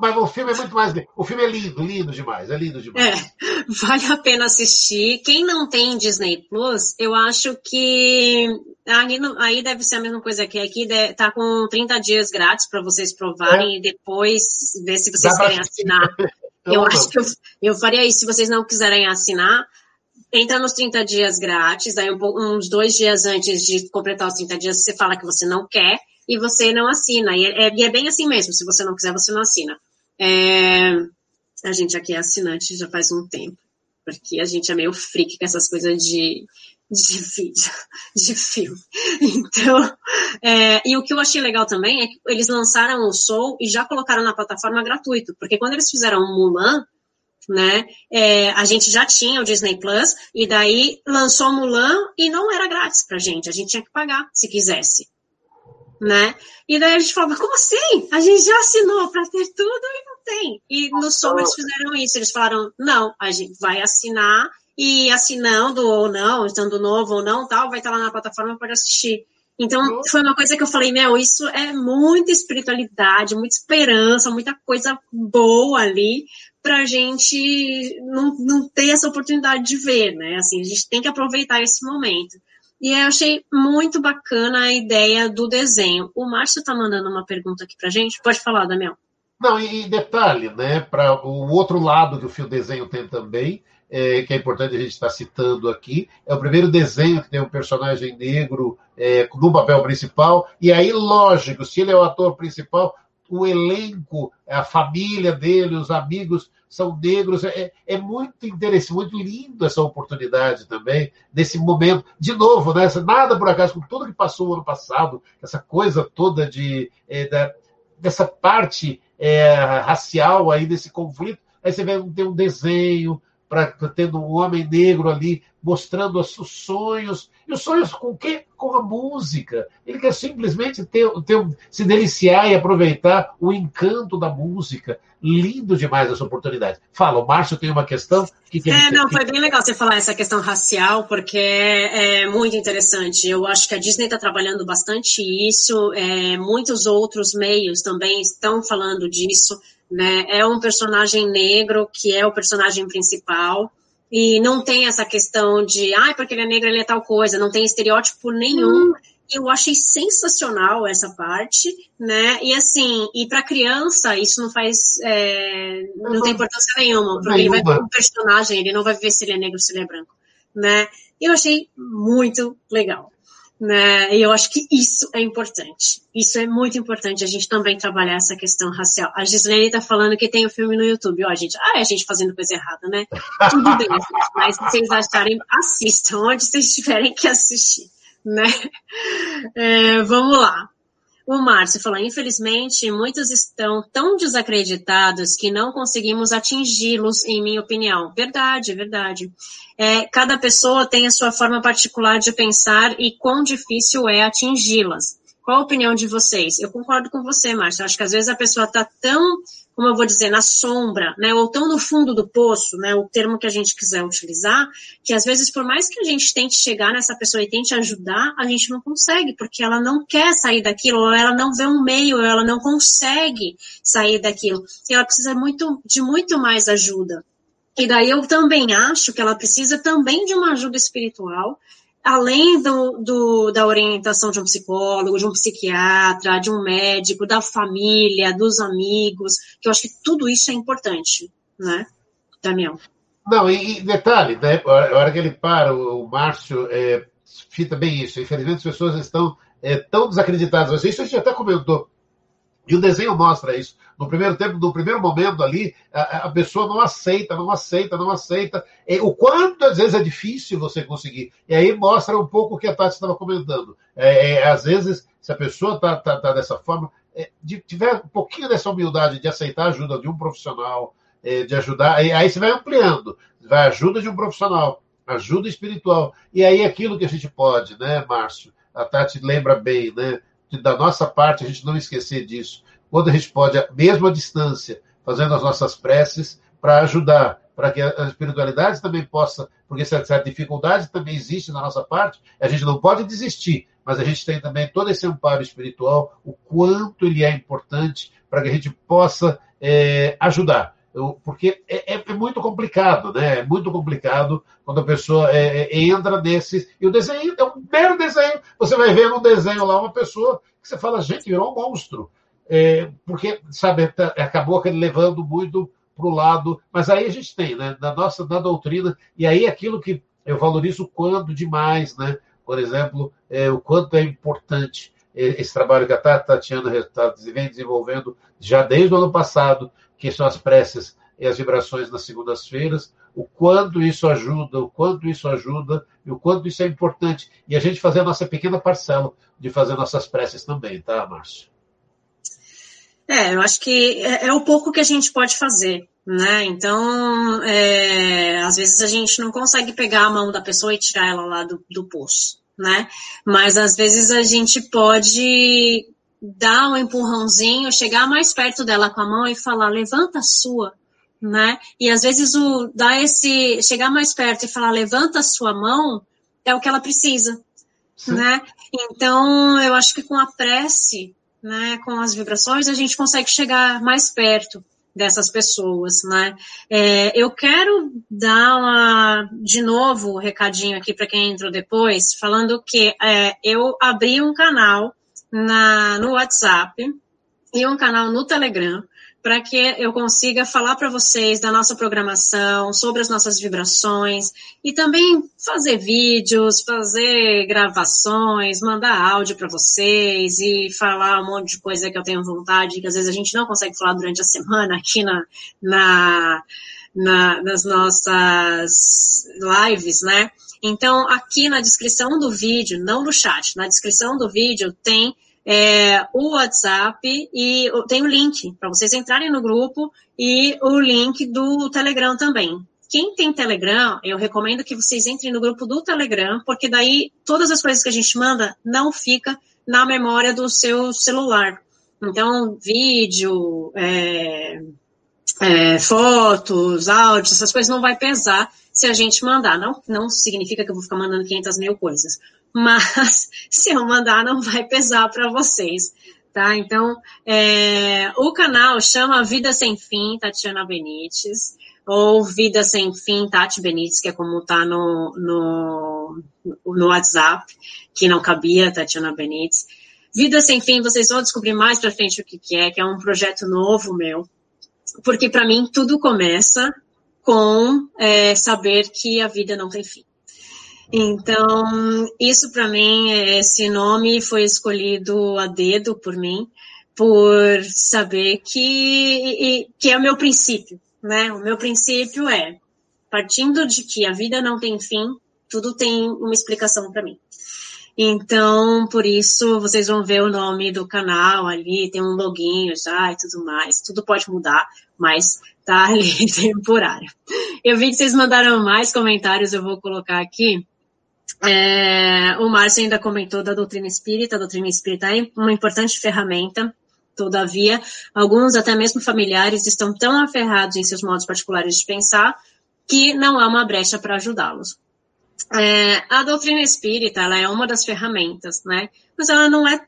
[SPEAKER 2] Mas, o filme é muito mais. O filme é lindo, lindo demais. É lindo demais. É,
[SPEAKER 1] vale a pena assistir. Quem não tem Disney Plus, eu acho que. Aí, aí deve ser a mesma coisa que aqui, tá com 30 dias grátis para vocês provarem é. e depois ver se vocês querem assinar. Eu acho que eu, eu faria isso se vocês não quiserem assinar entra nos 30 dias grátis, aí uns dois dias antes de completar os 30 dias, você fala que você não quer e você não assina. E é, é, é bem assim mesmo, se você não quiser, você não assina. É, a gente aqui é assinante já faz um tempo, porque a gente é meio freak com essas coisas de, de vídeo, de filme. Então, é, e o que eu achei legal também é que eles lançaram o Soul e já colocaram na plataforma gratuito, porque quando eles fizeram o Mulan, né? É, a gente já tinha o Disney Plus e daí lançou Mulan e não era grátis pra gente, a gente tinha que pagar se quisesse, né? E daí a gente falava, como assim? A gente já assinou para ter tudo e não tem. E no Som eles fizeram isso, eles falaram, não, a gente vai assinar e assinando ou não, estando novo ou não, tal, vai estar lá na plataforma para assistir. Então, foi uma coisa que eu falei, meu, isso é muita espiritualidade, muita esperança, muita coisa boa ali, para a gente não, não ter essa oportunidade de ver, né? Assim, a gente tem que aproveitar esse momento. E eu achei muito bacana a ideia do desenho. O Márcio está mandando uma pergunta aqui para gente. Pode falar, Damião.
[SPEAKER 2] Não, e detalhe, né? Para o outro lado que o fio desenho tem também, é, que é importante a gente estar tá citando aqui, é o primeiro desenho que tem um personagem negro é, no papel principal. E aí, lógico, se ele é o ator principal, o elenco, a família dele, os amigos são negros. É, é muito interessante, muito lindo essa oportunidade também, desse momento. De novo, né, nada por acaso, com tudo que passou o ano passado, essa coisa toda de, é, da, dessa parte é, racial aí, desse conflito. Aí você vê tem um desenho, para tendo um homem negro ali mostrando os seus sonhos. E os sonhos com o quê? Com a música. Ele quer simplesmente ter, ter, se deliciar e aproveitar o encanto da música. Lindo demais essa oportunidade. Fala, o Márcio tem uma questão
[SPEAKER 1] que, que É, não, foi bem legal você falar essa questão racial, porque é, é muito interessante. Eu acho que a Disney está trabalhando bastante isso, é, muitos outros meios também estão falando disso né? É um personagem negro que é o personagem principal e não tem essa questão de, ah, porque ele é negro, ele é tal coisa, não tem estereótipo nenhum. Hum. Eu achei sensacional essa parte, né? E assim, e para criança isso não faz, é, não tem importância nenhuma, porque ele vai ver um personagem, ele não vai ver se ele é negro ou se ele é branco, né? Eu achei muito legal. Né? E eu acho que isso é importante. Isso é muito importante, a gente também trabalhar essa questão racial. A Gislene está falando que tem o um filme no YouTube. Ó, a gente, ah, é a gente fazendo coisa errada, né? Tudo bem, mas se vocês acharem, assistam onde vocês tiverem que assistir, né? É, vamos lá. O Márcio falou: infelizmente, muitos estão tão desacreditados que não conseguimos atingi-los, em minha opinião. Verdade, verdade. É, cada pessoa tem a sua forma particular de pensar e quão difícil é atingi-las. Qual a opinião de vocês? Eu concordo com você, Márcio. Acho que às vezes a pessoa está tão como eu vou dizer, na sombra, né, ou tão no fundo do poço, né, o termo que a gente quiser utilizar, que às vezes, por mais que a gente tente chegar nessa pessoa e tente ajudar, a gente não consegue, porque ela não quer sair daquilo, ou ela não vê um meio, ou ela não consegue sair daquilo. E ela precisa muito, de muito mais ajuda. E daí eu também acho que ela precisa também de uma ajuda espiritual, além do, do, da orientação de um psicólogo, de um psiquiatra, de um médico, da família, dos amigos, que eu acho que tudo isso é importante, né, Damião?
[SPEAKER 2] Não, e, e detalhe, né, a hora que ele para, o, o Márcio é, fita bem isso. Infelizmente as pessoas estão é, tão desacreditadas. Isso a gente até comentou. E o desenho mostra isso. No primeiro tempo, no primeiro momento ali, a, pessoa não aceita, não aceita, não aceita. E o quanto às vezes é difícil você conseguir. E aí mostra um pouco o que a Tati estava comentando. É, é, às vezes, se a pessoa está tá, tá dessa forma, é, de, tiver um pouquinho dessa humildade de aceitar a ajuda de um profissional, é, de ajudar, aí, aí você vai ampliando. Vai ajuda de um profissional, ajuda espiritual. E aí aquilo que a gente pode, né, Márcio? A Tati lembra bem, né? Da nossa parte, a gente não esquecer disso. Quando a gente pode, mesmo à distância, fazendo as nossas preces para ajudar, para que a espiritualidade também possa, porque essa dificuldade também existe na nossa parte, a gente não pode desistir, mas a gente tem também todo esse amparo espiritual, o quanto ele é importante para que a gente possa é, ajudar porque é, é, é, muito complicado, né? É muito complicado quando a pessoa é, é, entra nesse. E o desenho é um mero desenho. Você vai ver no desenho lá uma pessoa que você fala, gente, virou um monstro. É, porque, sabe, tá, acabou aquele levando muito para o lado. Mas aí a gente tem, né? Na nossa na doutrina, e aí aquilo que eu valorizo quando demais, né? Por exemplo, é, o quanto é importante esse trabalho que a Tatiana está vem desenvolvendo já desde o ano passado, que são as preces e as vibrações nas segundas-feiras, o quanto isso ajuda, o quanto isso ajuda e o quanto isso é importante. E a gente fazer a nossa pequena parcela de fazer nossas preces também, tá, Márcio?
[SPEAKER 1] É, eu acho que é, é o pouco que a gente pode fazer, né? Então, é, às vezes a gente não consegue pegar a mão da pessoa e tirar ela lá do, do poço, né? Mas às vezes a gente pode dar um empurrãozinho, chegar mais perto dela com a mão e falar, levanta a sua, né? E às vezes o dar esse, chegar mais perto e falar, levanta a sua mão, é o que ela precisa, Sim. né? Então, eu acho que com a prece, né, com as vibrações, a gente consegue chegar mais perto dessas pessoas, né? É, eu quero dar uma, de novo, um recadinho aqui para quem entrou depois, falando que é, eu abri um canal na, no WhatsApp e um canal no Telegram para que eu consiga falar para vocês da nossa programação, sobre as nossas vibrações e também fazer vídeos, fazer gravações, mandar áudio para vocês e falar um monte de coisa que eu tenho vontade, que às vezes a gente não consegue falar durante a semana aqui na, na, na nas nossas lives, né? Então, aqui na descrição do vídeo, não no chat, na descrição do vídeo tem é, o WhatsApp e tem o link para vocês entrarem no grupo e o link do Telegram também. Quem tem Telegram, eu recomendo que vocês entrem no grupo do Telegram, porque daí todas as coisas que a gente manda não fica na memória do seu celular. Então, vídeo, é, é, fotos, áudios, essas coisas não vai pesar se a gente mandar. Não, não significa que eu vou ficar mandando 500 mil coisas, mas se eu mandar, não vai pesar para vocês. Tá? Então, é, o canal chama Vida Sem Fim, Tatiana Benites, ou Vida Sem Fim, Tati Benites, que é como tá no, no, no WhatsApp, que não cabia, Tatiana Benites. Vida Sem Fim, vocês vão descobrir mais para frente o que, que é, que é um projeto novo meu, porque para mim tudo começa com é, saber que a vida não tem fim. Então, isso para mim, esse nome foi escolhido a dedo por mim, por saber que, que é o meu princípio, né? O meu princípio é, partindo de que a vida não tem fim, tudo tem uma explicação para mim. Então, por isso, vocês vão ver o nome do canal ali, tem um loginho já e tudo mais. Tudo pode mudar, mas tá ali temporário. Eu vi que vocês mandaram mais comentários, eu vou colocar aqui. É, o Márcio ainda comentou da doutrina espírita. A doutrina espírita é uma importante ferramenta. Todavia, alguns, até mesmo familiares, estão tão aferrados em seus modos particulares de pensar que não há uma brecha para ajudá-los. É, a doutrina espírita ela é uma das ferramentas, né? Mas ela não é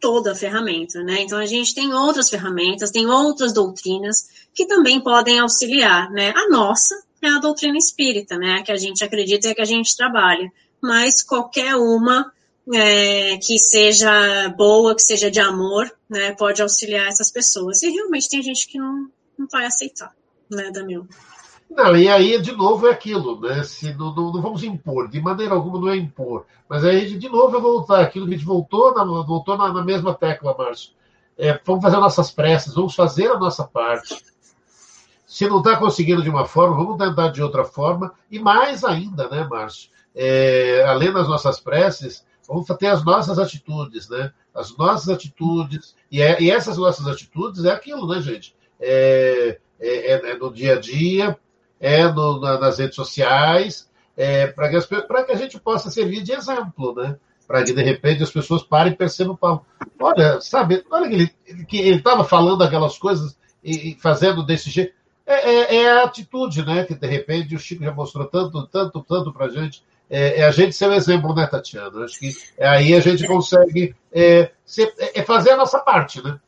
[SPEAKER 1] toda a ferramenta, né? Então a gente tem outras ferramentas, tem outras doutrinas que também podem auxiliar, né? A nossa é a doutrina espírita, né? Que a gente acredita e que a gente trabalha mas qualquer uma é, que seja boa, que seja de amor, né, pode auxiliar essas pessoas. E realmente tem gente que não, não vai aceitar, né, Daniel?
[SPEAKER 2] Não, e aí, de novo, é aquilo, né? Se não, não, não, vamos impor, de maneira alguma não é impor. Mas aí, de novo, é voltar aquilo que a gente voltou na, voltou na, na mesma tecla, Márcio. É, vamos fazer nossas preces, vamos fazer a nossa parte. Se não está conseguindo de uma forma, vamos tentar de outra forma. E mais ainda, né, Márcio? É, além das nossas preces, vamos ter as nossas atitudes, né? As nossas atitudes, e, é, e essas nossas atitudes é aquilo, né, gente? É, é, é, é no dia a dia, é no, na, nas redes sociais, é, para que, que a gente possa servir de exemplo, né? Para que de repente as pessoas parem e percebam, olha, sabe, olha que ele estava falando aquelas coisas e, e, fazendo desse jeito. É, é, é, a atitude, né? Que de repente o Chico já mostrou tanto, tanto, tanto para gente. É, é, a gente ser o exemplo, né, Tatiana? Acho que aí a gente consegue é, ser, é, fazer a nossa parte, né?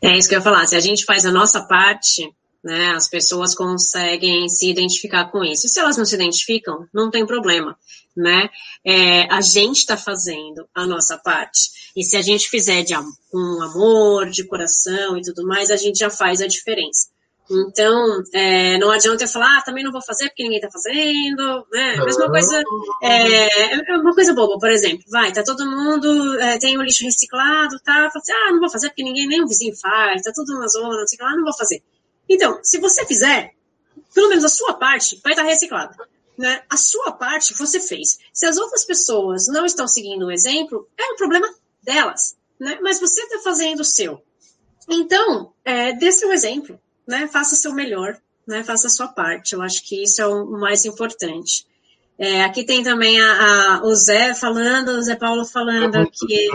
[SPEAKER 1] É isso que eu ia falar. Se a gente faz a nossa parte, né, as pessoas conseguem se identificar com isso. Se elas não se identificam, não tem problema, né? É, a gente está fazendo a nossa parte. E se a gente fizer de com amor, de coração e tudo mais, a gente já faz a diferença. Então, é, não adianta eu falar, ah, também não vou fazer porque ninguém está fazendo, né? A mesma coisa, é, é, uma coisa boba, por exemplo, vai, tá todo mundo, é, tem o lixo reciclado, tá, assim, ah, não vou fazer porque ninguém, nem o vizinho faz, tá tudo na zona, não sei lá, não vou fazer. Então, se você fizer, pelo menos a sua parte vai estar reciclada. Né? A sua parte você fez. Se as outras pessoas não estão seguindo o exemplo, é um problema delas. Né? Mas você está fazendo o seu. Então, é, dê seu exemplo, né? faça o seu melhor, né? faça a sua parte. Eu acho que isso é o mais importante. É, aqui tem também a, a, o Zé falando, o Zé Paulo falando é que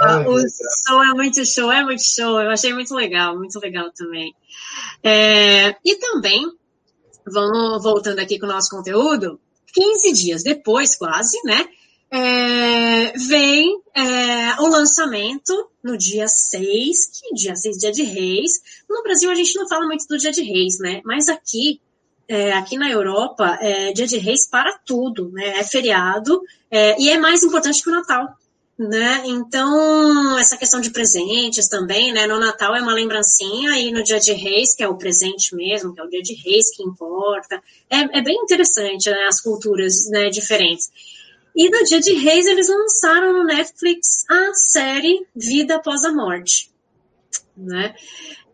[SPEAKER 1] a, o show é muito show, é muito show. Eu achei muito legal, muito legal também. É, e também, vamos voltando aqui com o nosso conteúdo, 15 dias depois, quase, né? É, vem é, o lançamento no dia 6, que dia 6, dia de reis. No Brasil a gente não fala muito do dia de reis, né? Mas aqui, é, aqui na Europa, é dia de reis para tudo, né? É feriado é, e é mais importante que o Natal né? Então, essa questão de presentes também, né? No Natal é uma lembrancinha e no Dia de Reis, que é o presente mesmo, que é o Dia de Reis que importa. É, é bem interessante, né? As culturas né, diferentes. E no Dia de Reis eles lançaram no Netflix a série Vida Após a Morte, né?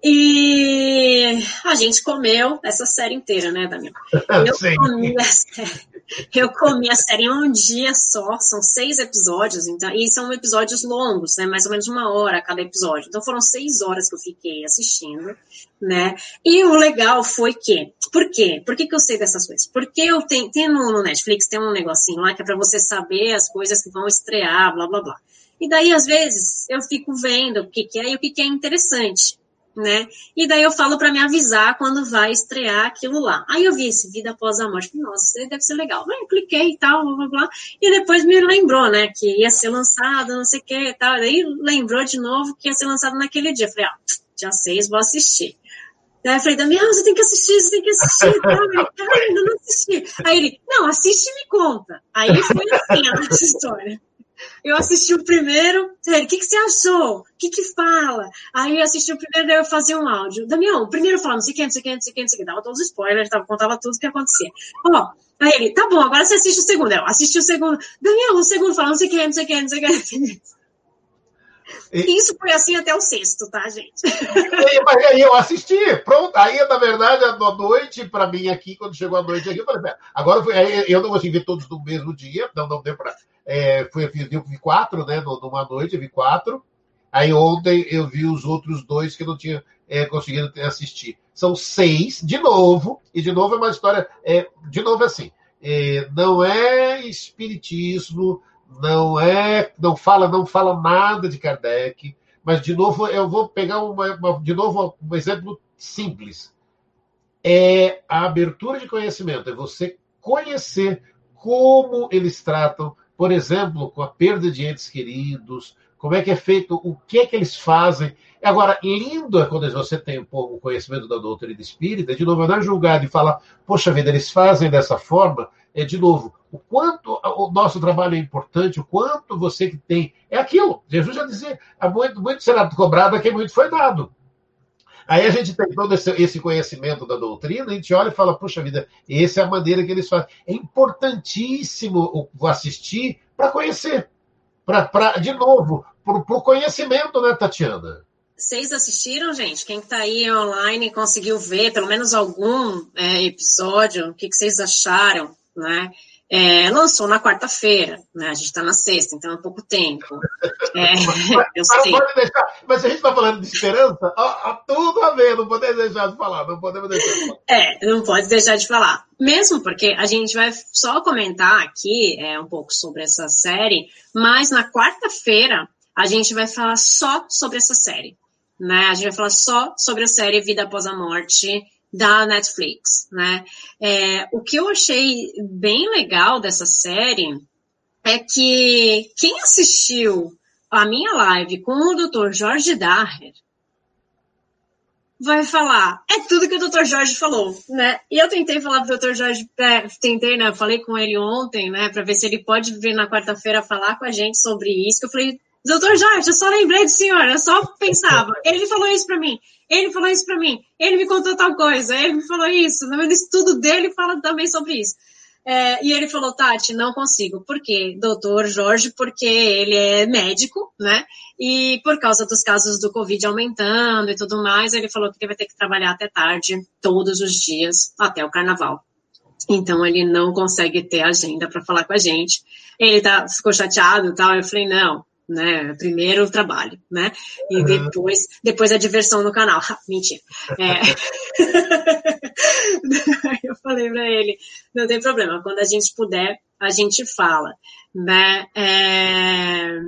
[SPEAKER 1] E a gente comeu essa série inteira, né, Daniel? Eu Sim. comi a série, eu comi a série em um dia só, são seis episódios, então, e são episódios longos, né? Mais ou menos uma hora cada episódio. Então foram seis horas que eu fiquei assistindo, né? E o legal foi que, por quê? Por que, que eu sei dessas coisas? Porque eu tenho, tem no, no Netflix, tem um negocinho lá que é para você saber as coisas que vão estrear, blá blá blá. E daí, às vezes, eu fico vendo o que, que é e o que, que é interessante né? E daí eu falo para me avisar quando vai estrear aquilo lá. Aí eu vi esse Vida Após a Morte. Nossa, deve ser legal. Aí eu cliquei e tal, blá, blá, blá. E depois me lembrou, né, que ia ser lançado, não sei o que e tal. Aí lembrou de novo que ia ser lançado naquele dia. Eu falei, ah, dia 6 vou assistir. Daí eu falei, Damião, você tem que assistir, você tem que assistir. Tá? Cara, ainda não assisti. Aí ele, não, assiste e me conta. Aí foi assim a nossa história. Eu assisti o primeiro, o que, que você achou? O que que fala? Aí eu assisti o primeiro, daí eu fazia um áudio. Damião, primeiro falando, não sei o que, não sei o que, não sei o que, não sei o que, dava todos os spoilers, tava, contava tudo o que acontecia. Ó, aí ele, tá bom, agora você assiste o segundo. Eu assisti o segundo. Damião, o segundo falando, não sei o que, não sei o que, não sei o que. E... Isso foi assim até o sexto, tá, gente?
[SPEAKER 2] Mas aí eu assisti, pronto. Aí, na verdade, à noite, para mim aqui, quando chegou a noite aqui, eu falei, agora foi, eu não consegui ver todos no mesmo dia, não, não deu para. É, fui, eu vi quatro, né? Numa noite, eu vi quatro. Aí ontem eu vi os outros dois que não tinha é, conseguido assistir. São seis, de novo, e de novo é uma história. É, de novo, é assim, é, não é espiritismo, não é, não fala, não fala nada de Kardec, mas de novo eu vou pegar uma, uma, de novo um exemplo simples. É a abertura de conhecimento, é você conhecer como eles tratam, por exemplo, com a perda de entes queridos, como é que é feito, o que é que eles fazem. Agora, lindo é quando você tem um pouco o conhecimento da doutrina espírita, de novo, não é julgado e falar, poxa vida, eles fazem dessa forma, é de novo, o quanto o nosso trabalho é importante, o quanto você que tem. É aquilo. Jesus já dizia: muito, muito será cobrado a quem muito foi dado. Aí a gente tem todo esse, conhecimento da doutrina, a gente olha e fala, puxa vida, essa é a maneira que eles fazem. É importantíssimo o assistir para conhecer. Pra, pra, de novo, para o conhecimento, né, Tatiana?
[SPEAKER 1] Vocês assistiram, gente? Quem está aí online conseguiu ver pelo menos algum é, episódio? O que, que vocês acharam? né? É, lançou na quarta-feira, né? A gente está na sexta, então é pouco tempo. É,
[SPEAKER 2] eu sei. Deixar, mas a gente está falando de esperança, ó, tudo a ver, não podemos deixar de falar, não podemos deixar de falar.
[SPEAKER 1] É, não pode deixar de falar. Mesmo porque a gente vai só comentar aqui é, um pouco sobre essa série, mas na quarta-feira a gente vai falar só sobre essa série. Né? A gente vai falar só sobre a série Vida Após a Morte da Netflix, né? É, o que eu achei bem legal dessa série é que quem assistiu a minha live com o Dr. Jorge Daher vai falar, é tudo que o Dr. Jorge falou, né? E eu tentei falar pro Dr. Jorge, é, tentei, né? Falei com ele ontem, né? Para ver se ele pode vir na quarta-feira falar com a gente sobre isso. Eu falei, Doutor Jorge, eu só lembrei do senhor, eu só pensava. Ele falou isso para mim, ele falou isso para mim, ele me contou tal coisa, ele me falou isso. No estudo dele fala também sobre isso. É, e ele falou, Tati, não consigo. Por quê? Doutor Jorge, porque ele é médico, né? E por causa dos casos do Covid aumentando e tudo mais, ele falou que ele vai ter que trabalhar até tarde, todos os dias, até o carnaval. Então ele não consegue ter agenda para falar com a gente. Ele tá, ficou chateado e tal. Eu falei, não, né? Primeiro o trabalho, né? E uhum. depois, depois a diversão no canal. Mentira. É. eu falei para ele, não tem problema, quando a gente puder, a gente fala, né? É,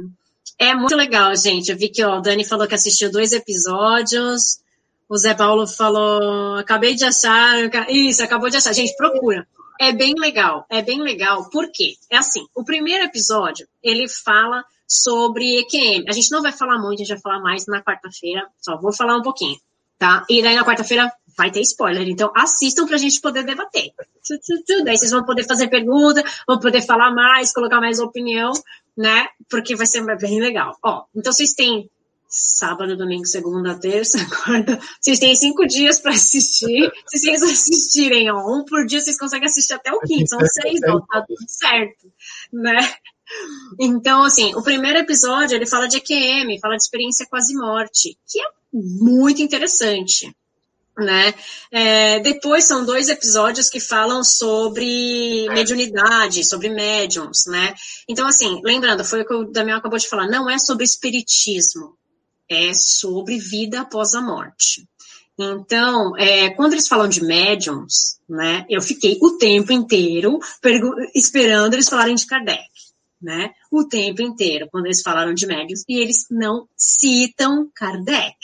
[SPEAKER 1] é muito legal, gente. Eu vi que ó, o Dani falou que assistiu dois episódios. O Zé Paulo falou, acabei de achar, isso, acabou de achar. Gente, procura. É bem legal, é bem legal. Por quê? É assim, o primeiro episódio, ele fala sobre EQM. A gente não vai falar muito, a gente vai falar mais na quarta-feira, só vou falar um pouquinho, tá? E daí na quarta-feira vai ter spoiler, então assistam pra gente poder debater. Daí vocês vão poder fazer pergunta, vão poder falar mais, colocar mais opinião, né? Porque vai ser bem legal. Ó, então vocês têm sábado, domingo, segunda, terça, quarta. Vocês têm cinco dias para assistir. Se vocês assistirem, ó, um por dia, vocês conseguem assistir até o quinto. São seis, ó, tá tudo certo, né? Então, assim, o primeiro episódio ele fala de EQM, fala de experiência quase morte, que é muito interessante. Né? É, depois são dois episódios que falam sobre mediunidade, sobre médiums, né? Então, assim, lembrando, foi o que o Damião acabou de falar, não é sobre espiritismo, é sobre vida após a morte. Então, é, quando eles falam de médiums, né, eu fiquei o tempo inteiro esperando eles falarem de Kardec né, o tempo inteiro, quando eles falaram de médios, e eles não citam Kardec.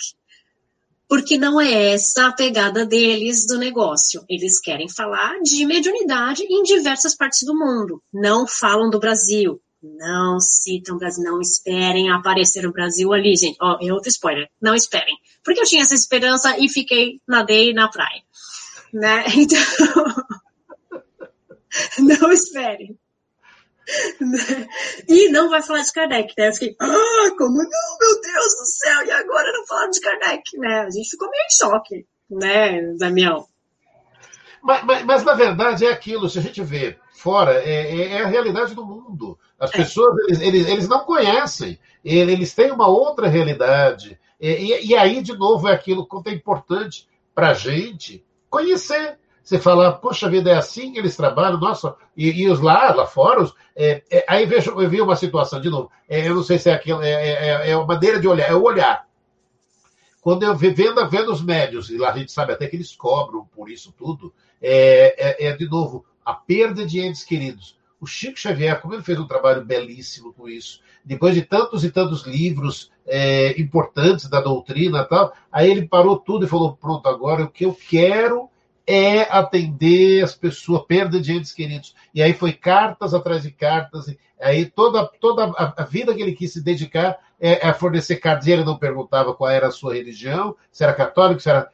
[SPEAKER 1] Porque não é essa a pegada deles do negócio. Eles querem falar de mediunidade em diversas partes do mundo. Não falam do Brasil. Não citam o Brasil. Não esperem aparecer o Brasil ali, gente. Ó, oh, é outro spoiler. Não esperem. Porque eu tinha essa esperança e fiquei, nadei na praia. Né? Então, não esperem. E não vai falar de Kardec, né? Eu fiquei, ah, como não, meu Deus do céu, e agora não falaram de Kardec, né? A gente ficou meio em choque, né, Damião?
[SPEAKER 2] Mas, mas, mas, na verdade é aquilo, se a gente vê fora, é, é, é a realidade do mundo. As é. pessoas, eles, eles, eles, não conhecem, eles têm uma outra realidade. E, e aí, de novo, é aquilo quanto é importante para a gente conhecer você fala, poxa vida, é assim que eles trabalham, nossa, e, e os lá, lá fora, os, é, é, aí vejo, eu vi uma situação, de novo, é, eu não sei se é aquilo, é, é, é, é a maneira de olhar, é o olhar. Quando eu vendo, vendo os médios, e lá a gente sabe até que eles cobram por isso tudo, é, é, de novo, a perda de entes queridos. O Chico Xavier, como ele fez um trabalho belíssimo com isso, depois de tantos e tantos livros é, importantes da doutrina e tal, aí ele parou tudo e falou: pronto, agora o que eu quero é atender as pessoas, perda de entes queridos. E aí foi cartas atrás de cartas, aí toda, toda a, a vida que ele quis se dedicar é, é fornecer cartas. E ele não perguntava qual era a sua religião, se era católico, se era.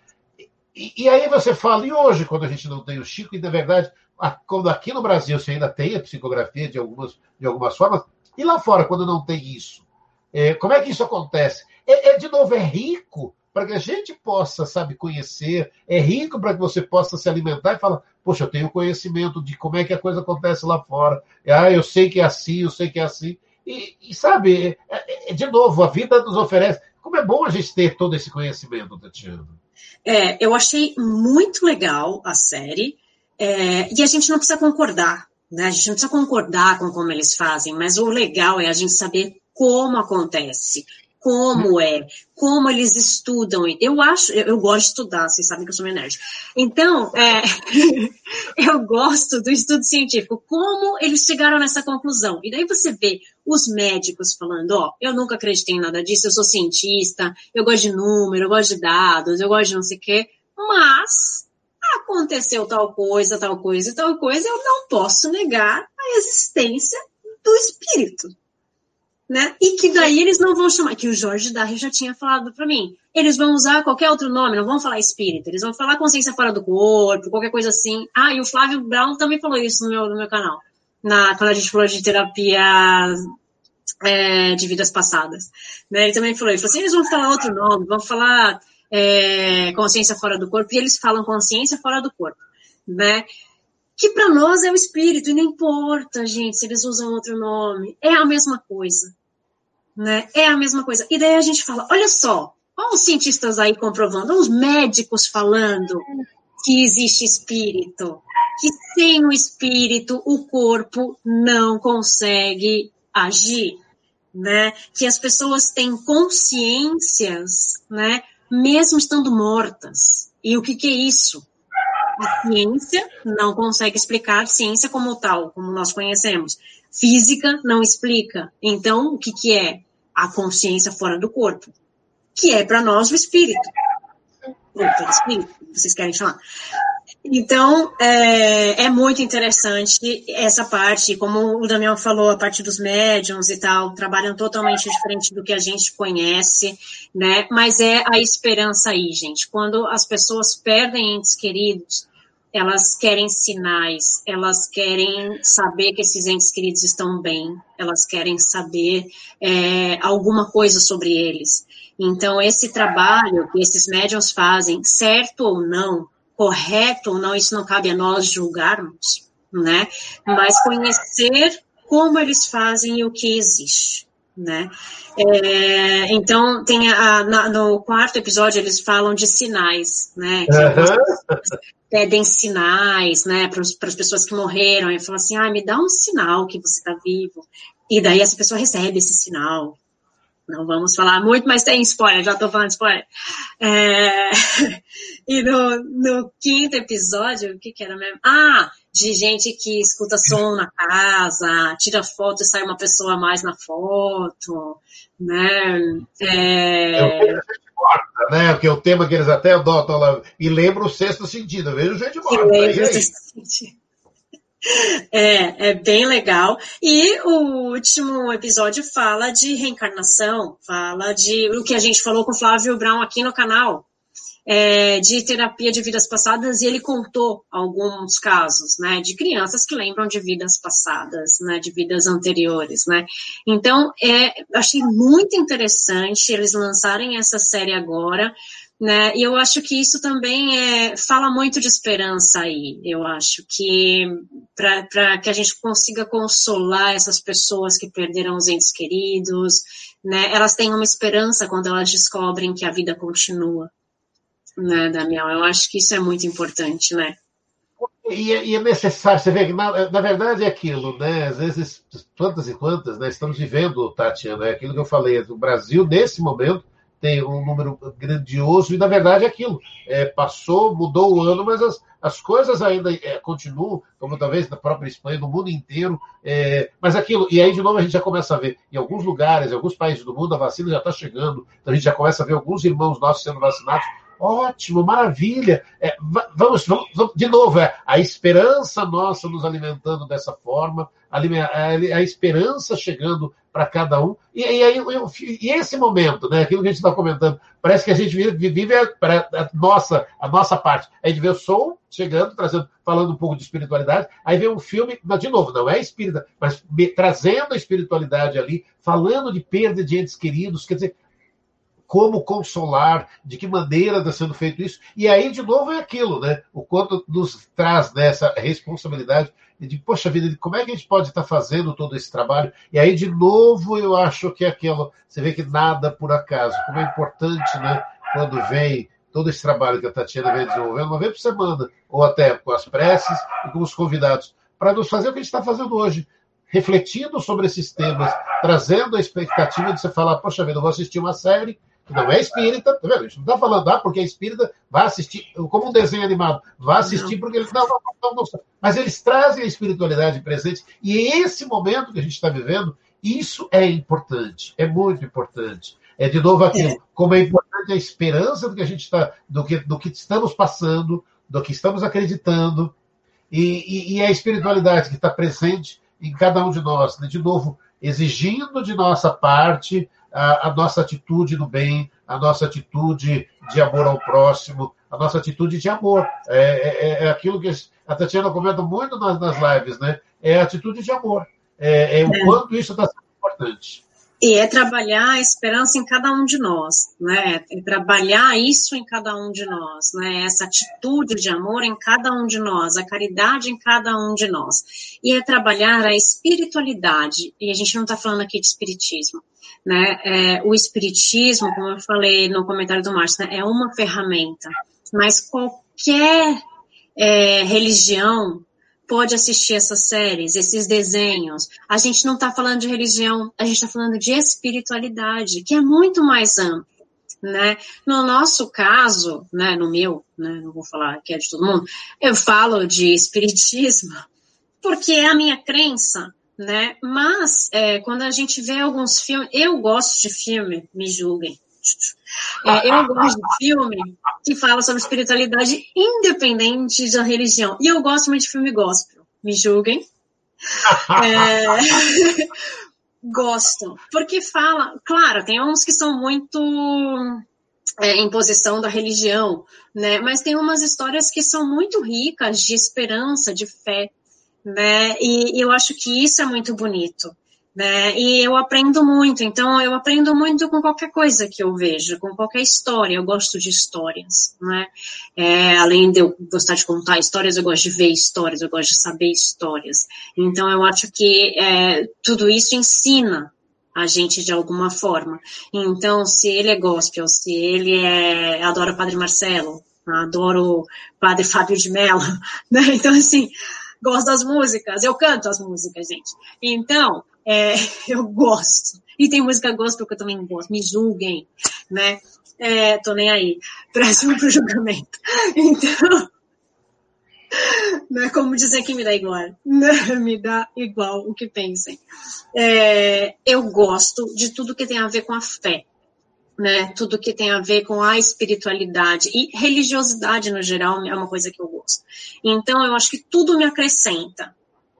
[SPEAKER 2] E, e aí você fala, e hoje, quando a gente não tem o Chico, e na verdade, a, quando aqui no Brasil você ainda tem a psicografia de algumas, de algumas formas, e lá fora, quando não tem isso? É, como é que isso acontece? É, é, de novo, é rico para que a gente possa, sabe, conhecer, é rico para que você possa se alimentar e falar, poxa, eu tenho conhecimento de como é que a coisa acontece lá fora. Ah, eu sei que é assim, eu sei que é assim. E, e sabe, é, é, de novo, a vida nos oferece. Como é bom a gente ter todo esse conhecimento, Tatiana.
[SPEAKER 1] É, eu achei muito legal a série. É, e a gente não precisa concordar Né? A gente não precisa concordar com como eles fazem, mas o legal é a gente saber como acontece, como é, como eles estudam. Eu acho, eu gosto de estudar, vocês sabem que eu sou meio nerd. Então, é, eu gosto do estudo científico, como eles chegaram nessa conclusão. E daí você vê os médicos falando, ó, eu nunca acreditei em nada disso, eu sou cientista, eu gosto de número, eu gosto de dados, eu gosto de não sei o quê, mas aconteceu tal coisa, tal coisa e tal coisa, eu não posso negar a existência do espírito né? E que daí eles não vão chamar, que o Jorge Darry já tinha falado para mim. Eles vão usar qualquer outro nome, não vão falar espírito, eles vão falar consciência fora do corpo, qualquer coisa assim. Ah, e o Flávio Brown também falou isso no meu, no meu canal, na, quando a gente falou de terapia é, de vidas passadas. Né? Ele também falou, ele falou assim, eles vão falar outro nome, vão falar é, consciência fora do corpo, e eles falam consciência fora do corpo, né? que para nós é o espírito, e não importa, gente, se eles usam outro nome, é a mesma coisa né? É a mesma coisa. E daí a gente fala, olha só, olha os cientistas aí comprovando, olha os médicos falando que existe espírito, que sem o espírito o corpo não consegue agir, né? Que as pessoas têm consciências, né? Mesmo estando mortas. E o que, que é isso? A ciência não consegue explicar ciência como tal, como nós conhecemos. Física não explica. Então, o que, que é? A consciência fora do corpo, que é para nós o espírito. O espírito, vocês querem falar? Então, é, é, muito interessante essa parte, como o Damião falou, a parte dos médiums e tal, trabalham totalmente diferente do que a gente conhece, né? Mas é a esperança aí, gente. Quando as pessoas perdem entes queridos, elas querem sinais, elas querem saber que esses entes queridos estão bem, elas querem saber é, alguma coisa sobre eles. Então, esse trabalho que esses médiums fazem, certo ou não, correto ou não, isso não cabe a nós julgarmos, né? Mas conhecer como eles fazem e o que existe né? É, então, tem a, na, no quarto episódio, eles falam de sinais, né? Uhum. Pedem sinais, né, para as pessoas que morreram, e falam assim, ah, me dá um sinal que você está vivo. E daí essa pessoa recebe esse sinal. Não vamos falar muito, mas tem spoiler, já estou falando spoiler. É... E no, no quinto episódio, o que, que era mesmo? Ah, de gente que escuta som na casa, tira foto e sai uma pessoa a mais na foto, né? É...
[SPEAKER 2] morta, né? Que é o tema que eles até adotam lá. E lembra o sexto sentido. Vejo gente morta. Lembra o sexto sentido.
[SPEAKER 1] É, é bem legal. E o último episódio fala de reencarnação, fala de o que a gente falou com o Flávio Brown aqui no canal, é, de terapia de vidas passadas e ele contou alguns casos, né, de crianças que lembram de vidas passadas, né, de vidas anteriores, né. Então, é, achei muito interessante eles lançarem essa série agora, né, e eu acho que isso também é, fala muito de esperança aí, eu acho que para que a gente consiga consolar essas pessoas que perderam os entes queridos, né, elas têm uma esperança quando elas descobrem que a vida continua né, Damião? Eu acho que isso é muito importante, né?
[SPEAKER 2] E, é, e é necessário, você vê que, na, na, verdade, é aquilo, né? Às vezes, quantas e quantas, né? Estamos vivendo, Tatiana, é aquilo que eu falei, o Brasil, nesse momento, tem um número grandioso, e na verdade é aquilo. É, passou, mudou o ano, mas as, as coisas ainda é, continuam, como talvez na própria Espanha, no mundo inteiro. É, mas aquilo, e aí de novo a gente já começa a ver, em alguns lugares, em alguns países do mundo, a vacina já está chegando, então a gente já começa a ver alguns irmãos nossos sendo vacinados Ótimo, maravilha. É, vamos, vamos, vamos, de novo, é, a esperança nossa nos alimentando dessa forma, a, a, a esperança chegando para cada um. E, e, aí, e esse momento, né, aquilo que a gente está comentando, parece que a gente vive, vive a, a, nossa, a nossa parte. A gente vê o som chegando, trazendo, falando um pouco de espiritualidade, aí vem um filme, mas de novo, não é espírita, mas me, trazendo a espiritualidade ali, falando de perda de entes queridos, quer dizer, como consolar, de que maneira está sendo feito isso. E aí, de novo, é aquilo, né? O quanto nos traz nessa responsabilidade de, poxa vida, como é que a gente pode estar tá fazendo todo esse trabalho? E aí, de novo, eu acho que é aquilo, você vê que nada por acaso, como é importante, né? Quando vem todo esse trabalho que a Tatiana vem desenvolvendo, uma vez por semana, ou até com as preces e com os convidados, para nos fazer o que a gente está fazendo hoje, refletindo sobre esses temas, trazendo a expectativa de você falar, poxa vida, eu vou assistir uma série não é espírita, tá vendo? A gente não está falando, ah, porque é espírita, vai assistir, como um desenho animado, vai assistir não. porque eles não, não, não, não, Mas eles trazem a espiritualidade presente, e esse momento que a gente está vivendo, isso é importante, é muito importante. É de novo aquilo, é. como é importante a esperança do que a gente está, do que, do que estamos passando, do que estamos acreditando, e, e, e a espiritualidade que está presente em cada um de nós, né? de novo, exigindo de nossa parte a, a, nossa atitude no bem, a nossa atitude de amor ao próximo, a nossa atitude de amor. É, é, é, é aquilo que a Tatiana comenta muito nas, nas lives, né? É a atitude de amor. É, é o é. quanto isso está sendo importante.
[SPEAKER 1] E é trabalhar a esperança em cada um de nós, né? É trabalhar isso em cada um de nós, né? Essa atitude de amor em cada um de nós, a caridade em cada um de nós. E é trabalhar a espiritualidade. E a gente não está falando aqui de espiritismo, né? É, o espiritismo, como eu falei no comentário do Márcio, né? é uma ferramenta. Mas qualquer é, religião pode assistir essas séries, esses desenhos. A gente não está falando de religião, a gente está falando de espiritualidade, que é muito mais amplo. Né? No nosso caso, né, no meu, né, não vou falar que é de todo mundo, eu falo de espiritismo porque é a minha crença, né? Mas é, quando a gente vê alguns filmes, eu gosto de filme, me julguem, é, eu gosto de filme que fala sobre espiritualidade independente da religião. E eu gosto muito de filme gospel. Me julguem. É... gosto. Porque fala, claro, tem uns que são muito é, em posição da religião, né? Mas tem umas histórias que são muito ricas de esperança, de fé, né? E, e eu acho que isso é muito bonito né? E eu aprendo muito, então eu aprendo muito com qualquer coisa que eu vejo, com qualquer história. Eu gosto de histórias, né? É, além de eu gostar de contar histórias, eu gosto de ver histórias, eu gosto de saber histórias. Então eu acho que é, tudo isso ensina a gente de alguma forma. Então, se ele é gospel, se ele é adora o Padre Marcelo, adoro o Padre Fábio de Mello, né? Então assim gosto das músicas, eu canto as músicas, gente. Então, é, eu gosto. E tem música gospel que eu também gosto, me julguem, né? É, tô nem aí, próximo pro julgamento. Então, né, como dizer que me dá igual, né, me dá igual o que pensem. É, eu gosto de tudo que tem a ver com a fé, né? Tudo que tem a ver com a espiritualidade e religiosidade no geral é uma coisa que eu gosto. Então eu acho que tudo me acrescenta,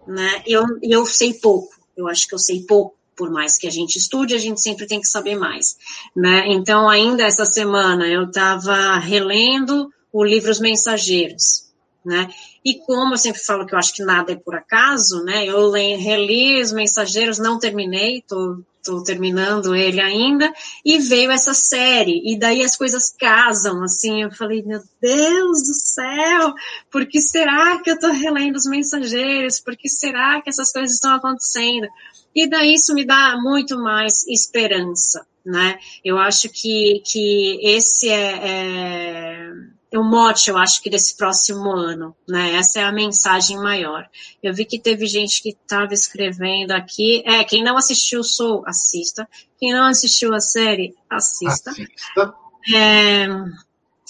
[SPEAKER 1] né? Eu eu sei pouco, eu acho que eu sei pouco. Por mais que a gente estude, a gente sempre tem que saber mais, né? Então ainda essa semana eu estava relendo o livro Os Mensageiros, né? E como eu sempre falo que eu acho que nada é por acaso, né? Eu reli Os Mensageiros, não terminei, tô estou terminando ele ainda, e veio essa série, e daí as coisas casam, assim, eu falei, meu Deus do céu, por que será que eu estou relendo os mensageiros? Por que será que essas coisas estão acontecendo? E daí isso me dá muito mais esperança, né? Eu acho que, que esse é, é o mote, eu acho que desse próximo ano, né? Essa é a mensagem maior. Eu vi que teve gente que estava escrevendo aqui. É, quem não assistiu Soul, assista. Quem não assistiu a série, assista. assista. É,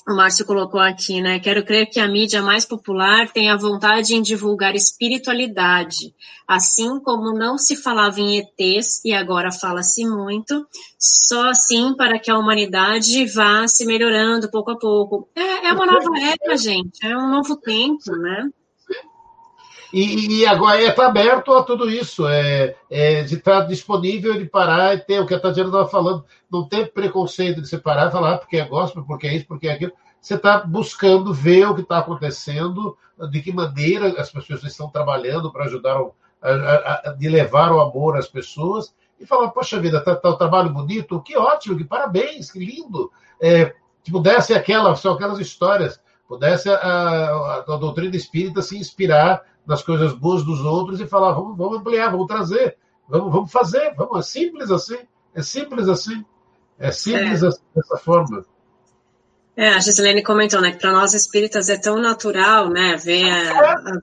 [SPEAKER 1] o Márcio colocou aqui, né? Quero crer que a mídia mais popular tenha vontade em divulgar espiritualidade, assim como não se falava em ETs e agora fala-se muito, só assim para que a humanidade vá se melhorando pouco a pouco. É, é uma nova era, gente, é um novo tempo, né?
[SPEAKER 2] E, e agora está aberto a tudo isso, é, é de estar tá disponível de parar e ter o que a Tatiana estava falando, não ter preconceito de separar, falar ah, porque é gospel, porque é isso, porque é aquilo. Você está buscando ver o que está acontecendo, de que maneira as pessoas estão trabalhando para ajudar a, a, a, de levar o amor às pessoas e falar, poxa vida, tá, tá o trabalho bonito, que ótimo, que parabéns, que lindo. É, pudesse aquela, são aquelas histórias, pudesse a, a, a, doutrina espírita se inspirar nas coisas boas dos outros e falar, vamos, vamos ampliar, vamos trazer, vamos, vamos fazer, vamos, é simples assim, é simples assim, é simples é. assim, dessa forma.
[SPEAKER 1] É, a Giselene comentou, né, que para nós espíritas é tão natural, né, ver a, a...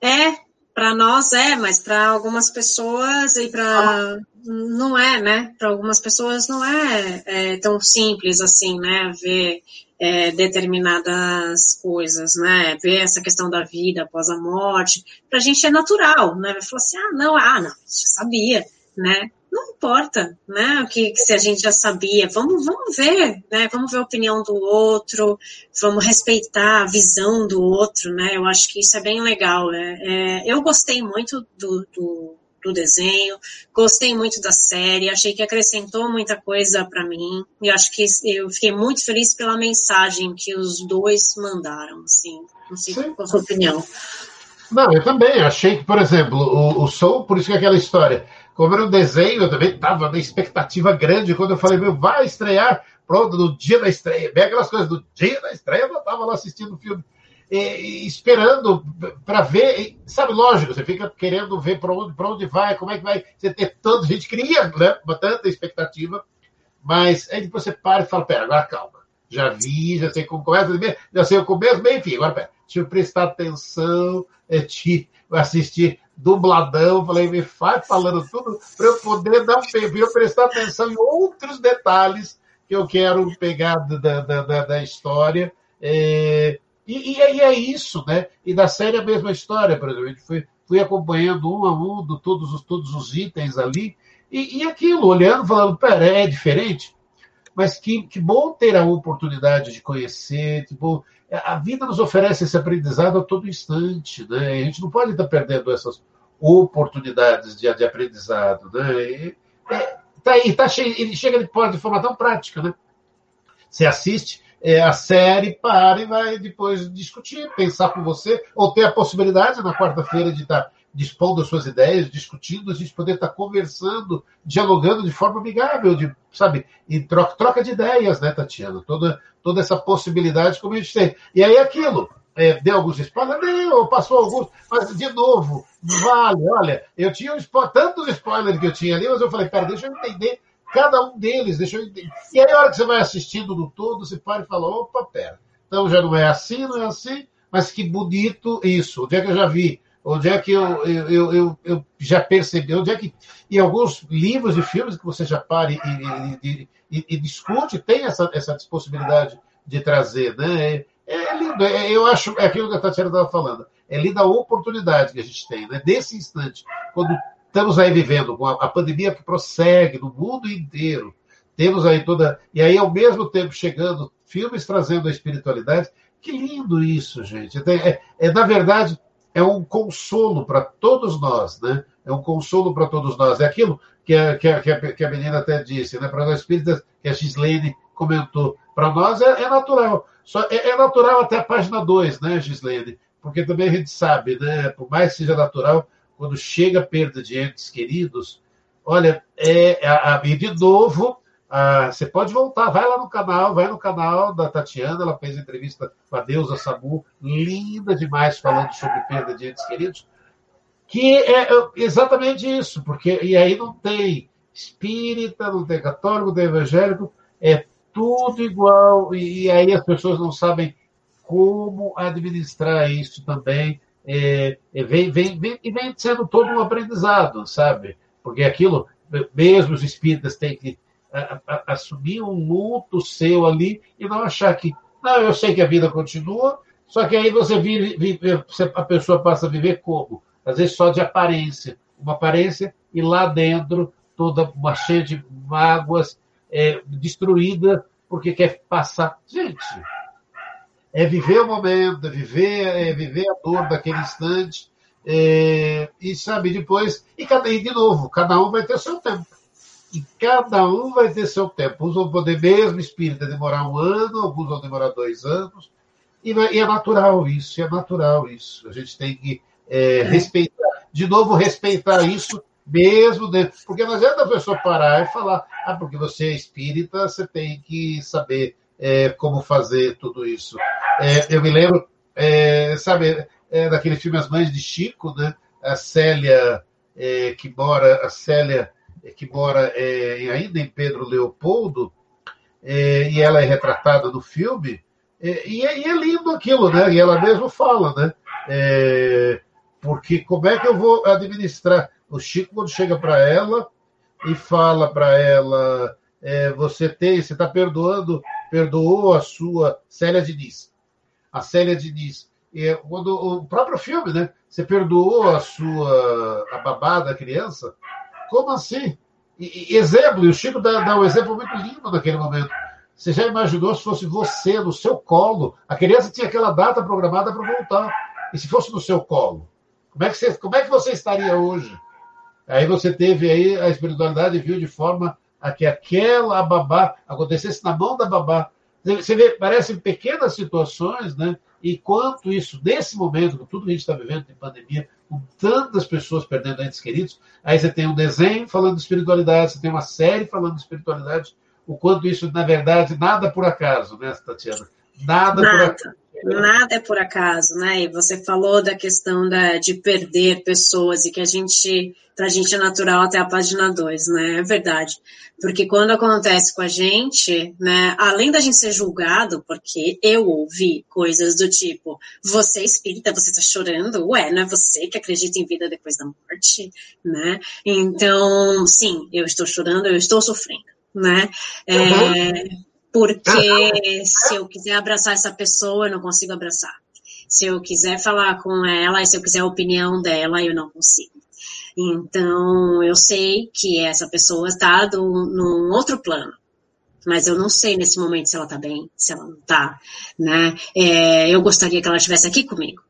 [SPEAKER 1] É, para nós é, mas para algumas pessoas e para não é, né? Para algumas pessoas não é, é, tão simples assim, né? Ver é, determinadas coisas, né? Ver essa questão da vida após a morte, para a gente é natural, né? Vai falar assim, ah, não, ah, não, já sabia, né? Não importa, né? O que se a gente já sabia, vamos, vamos ver, né? Vamos ver a opinião do outro, vamos respeitar a visão do outro, né? Eu acho que isso é bem legal. É, é eu gostei muito do, do do desenho, gostei muito da série, achei que acrescentou muita coisa para mim, e acho que eu fiquei muito feliz pela mensagem que os dois mandaram, assim, não sei Sim. qual a sua opinião.
[SPEAKER 2] Não, eu também achei que, por exemplo, o, o Soul, por isso que é aquela história, como era um desenho, eu também estava na expectativa grande quando eu falei, meu, vai estrear, pronto, no dia da estreia, bem aquelas coisas do dia da estreia, eu estava lá assistindo o filme esperando para ver, sabe, lógico, você fica querendo ver para onde, onde vai, como é que vai, você ter tanta gente cria, né, tanta expectativa, mas aí depois você para e fala, pera, agora calma, já vi, já sei como começa, já sei o começo, bem, enfim, agora pera, deixa eu prestar atenção, é, te assistir dubladão, falei, me faz falando tudo para eu poder dar um tempo, eu prestar atenção em outros detalhes que eu quero pegar da, da, da, da história, é, e, e, e, é isso, né? E da série a mesma história, por exemplo. A gente foi, fui acompanhando um a um do, todos, os, todos os itens ali, e, e aquilo, olhando, falando, pera, é diferente? Mas que, que bom ter a oportunidade de conhecer, tipo, a vida nos oferece esse aprendizado a todo instante, né? A gente não pode estar perdendo essas oportunidades de, de aprendizado, né? E, é, tá aí, tá cheio, ele chega de, de forma tão prática, né? Você assiste, é, a série para e vai depois discutir, pensar com você, ou ter a possibilidade na quarta-feira de estar dispondo as suas ideias, discutindo, a gente poder estar conversando, dialogando de forma amigável, de, sabe, e troca, troca de ideias, né, Tatiana? Toda, toda essa possibilidade como a gente tem. E aí aquilo, é, deu alguns spoilers, deu, passou alguns, mas de novo, vale, olha, eu tinha um spoiler, tantos spoilers que eu tinha ali, mas eu falei, cara, deixa eu entender cada um deles, deixa eu. E aí, a hora que você vai assistindo no todo, você para e fala: opa, pera. Então já não é assim, não é assim, mas que bonito isso. Onde é que eu já vi? Onde é que eu, eu, eu, eu já percebi? Onde é que. Em alguns livros e filmes que você já para e, e, e, e discute, tem essa, essa possibilidade de trazer, né? É, é lindo. É, eu acho, é aquilo que a Tatiana estava falando. É linda a oportunidade que a gente tem, né? Desse instante, quando Estamos aí vivendo com a, pandemia que prossegue no mundo inteiro. Temos aí toda. E aí, ao mesmo tempo, chegando filmes trazendo a espiritualidade. Que lindo isso, gente. É, é, na verdade, é um consolo para todos nós, né? É um consolo para todos nós. É aquilo que a, que a, que a menina até disse, né? Para nós espíritas, que a Gislene comentou. Para nós é, é, natural. Só, é, é, natural até a página 2, né, Gislene? Porque também a gente sabe, né? Por mais que seja natural, quando chega a perda de entes queridos, olha, é, é a, e de novo, você pode voltar, vai lá no canal, vai no canal da Tatiana, ela fez entrevista com a deusa Samu, linda demais, falando sobre perda de entes queridos, que é, é exatamente isso, porque e aí não tem espírita, não tem católico, não tem evangélico, é tudo igual, e, e aí as pessoas não sabem como administrar isso também é, é, vem, vem, vem, e vem sendo todo um aprendizado, sabe? Porque aquilo, mesmo os espíritas têm que a, a, assumir um luto seu ali e não achar que, não, eu sei que a vida continua, só que aí você vive, vive a pessoa passa a viver como? Às vezes só de aparência, uma aparência e lá dentro toda uma cheia de mágoas, é, destruída porque quer passar. Gente, é viver o momento, é viver, é viver a dor daquele instante. É, e sabe, depois, e, cada, e de novo, cada um vai ter seu tempo. E cada um vai ter seu tempo. Uns vão poder, mesmo espírita, demorar um ano, alguns vão demorar dois anos. E, e é natural isso, é natural isso. A gente tem que é, respeitar, de novo, respeitar isso mesmo dentro. Porque não adianta a pessoa parar e falar, ah, porque você é espírita, você tem que saber é, como fazer tudo isso. É, eu me lembro, é, sabe, é, daquele filme As Mães de Chico, né? A Célia, é, que mora, a Célia, é, que mora é, ainda em Pedro Leopoldo, e ela é retratada no filme, e, e, é lindo aquilo, né? E ela mesma fala, né? porque como é que eu vou administrar? O Chico, quando chega para ela e fala para ela: você tem, você está perdoando, perdoou a sua Célia Diniz. A Célia Diniz. E quando, o próprio filme, né? Você perdoou a sua a babá da criança? Como assim? E, e, exemplo, e o Chico dá, dá um exemplo muito lindo naquele momento. Você já imaginou se fosse você no seu colo? A criança tinha aquela data programada para voltar. E se fosse no seu colo? Como é que você, como é que você estaria hoje? Aí você teve aí a espiritualidade viu de forma a que aquela babá acontecesse na mão da babá. Você vê, parecem pequenas situações, né? E quanto isso, nesse momento, com tudo que a gente está vivendo em pandemia, com tantas pessoas perdendo entes queridos, aí você tem um desenho falando de espiritualidade, você tem uma série falando de espiritualidade, o quanto isso, na verdade, nada por acaso, né, Tatiana? Nada, nada. por acaso.
[SPEAKER 1] Nada é por acaso, né? E você falou da questão da, de perder pessoas e que a gente, pra gente é natural até a página 2, né? É verdade. Porque quando acontece com a gente, né, além da gente ser julgado, porque eu ouvi coisas do tipo, você é espírita, você tá chorando, ué, não é você que acredita em vida depois da morte, né? Então, sim, eu estou chorando, eu estou sofrendo, né? Uhum. É, porque se eu quiser abraçar essa pessoa, eu não consigo abraçar. Se eu quiser falar com ela, se eu quiser a opinião dela, eu não consigo. Então, eu sei que essa pessoa está num outro plano, mas eu não sei nesse momento se ela está bem, se ela não está, né? É, eu gostaria que ela estivesse aqui comigo,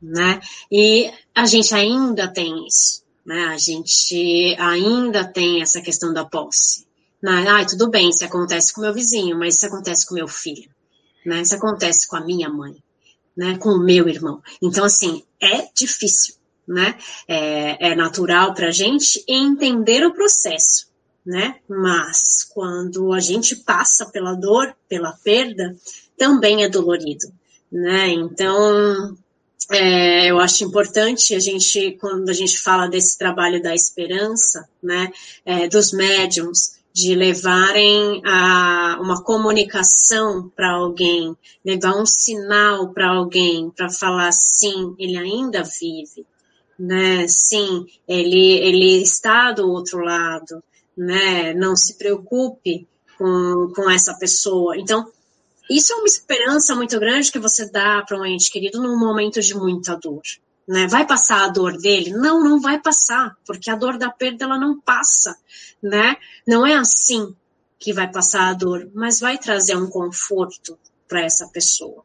[SPEAKER 1] né? E a gente ainda tem isso, né? A gente ainda tem essa questão da posse, Ai, tudo bem, se acontece com meu vizinho, mas se acontece com meu filho, né? Se acontece com a minha mãe, né? Com o meu irmão. Então, assim, é difícil, né? É, é natural para a gente entender o processo, né? Mas quando a gente passa pela dor, pela perda, também é dolorido, né? Então, é, eu acho importante a gente, quando a gente fala desse trabalho da esperança, né, é, dos médiums, de levarem a, uma comunicação para alguém, levar um sinal para alguém, para falar sim, ele ainda vive, né? Sim, ele, ele está do outro lado, né? Não se preocupe com, com essa pessoa. Então, isso é uma esperança muito grande que você dá para um ente querido num momento de muita dor. Né? Vai passar a dor dele? Não, não vai passar, porque a dor da perda ela não passa, né? Não é assim que vai passar a dor, mas vai trazer um conforto para essa pessoa,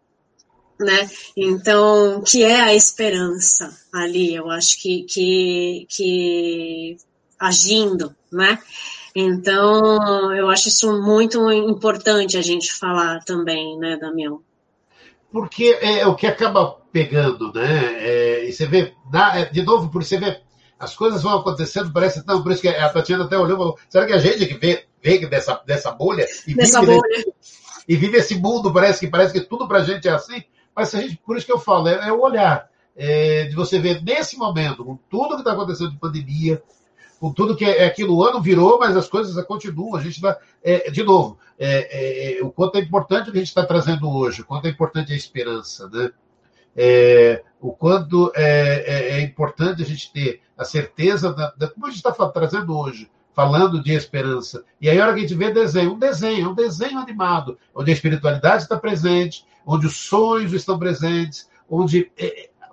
[SPEAKER 1] né? Então, que é a esperança ali, eu acho que, que, que agindo, né? Então, eu acho isso muito importante a gente falar também, né, Damião?
[SPEAKER 2] porque é o que acaba pegando, né? É, e você vê, é, de novo, por você vê, as coisas vão acontecendo, parece não, por isso que a Tatiana até olhou e falou, será que a gente que vê, vê dessa, dessa bolha
[SPEAKER 1] e dessa vive, bolha.
[SPEAKER 2] e vive esse mundo, parece que parece que tudo pra gente é assim, mas a gente, por isso que eu falo, é, é o olhar. É, de você ver nesse momento, com tudo que está acontecendo de pandemia, com tudo que é, é aquilo, o ano virou, mas as coisas continuam. A gente está, é, de novo, é, é, o quanto é importante o que a gente está trazendo hoje, o quanto é importante a esperança, né? É, o quanto é, é, importante a gente ter a certeza, da, da como a gente está trazendo hoje, falando de esperança. E aí, a hora que a gente vê desenho, um desenho, um desenho animado, onde a espiritualidade está presente, onde os sonhos estão presentes, onde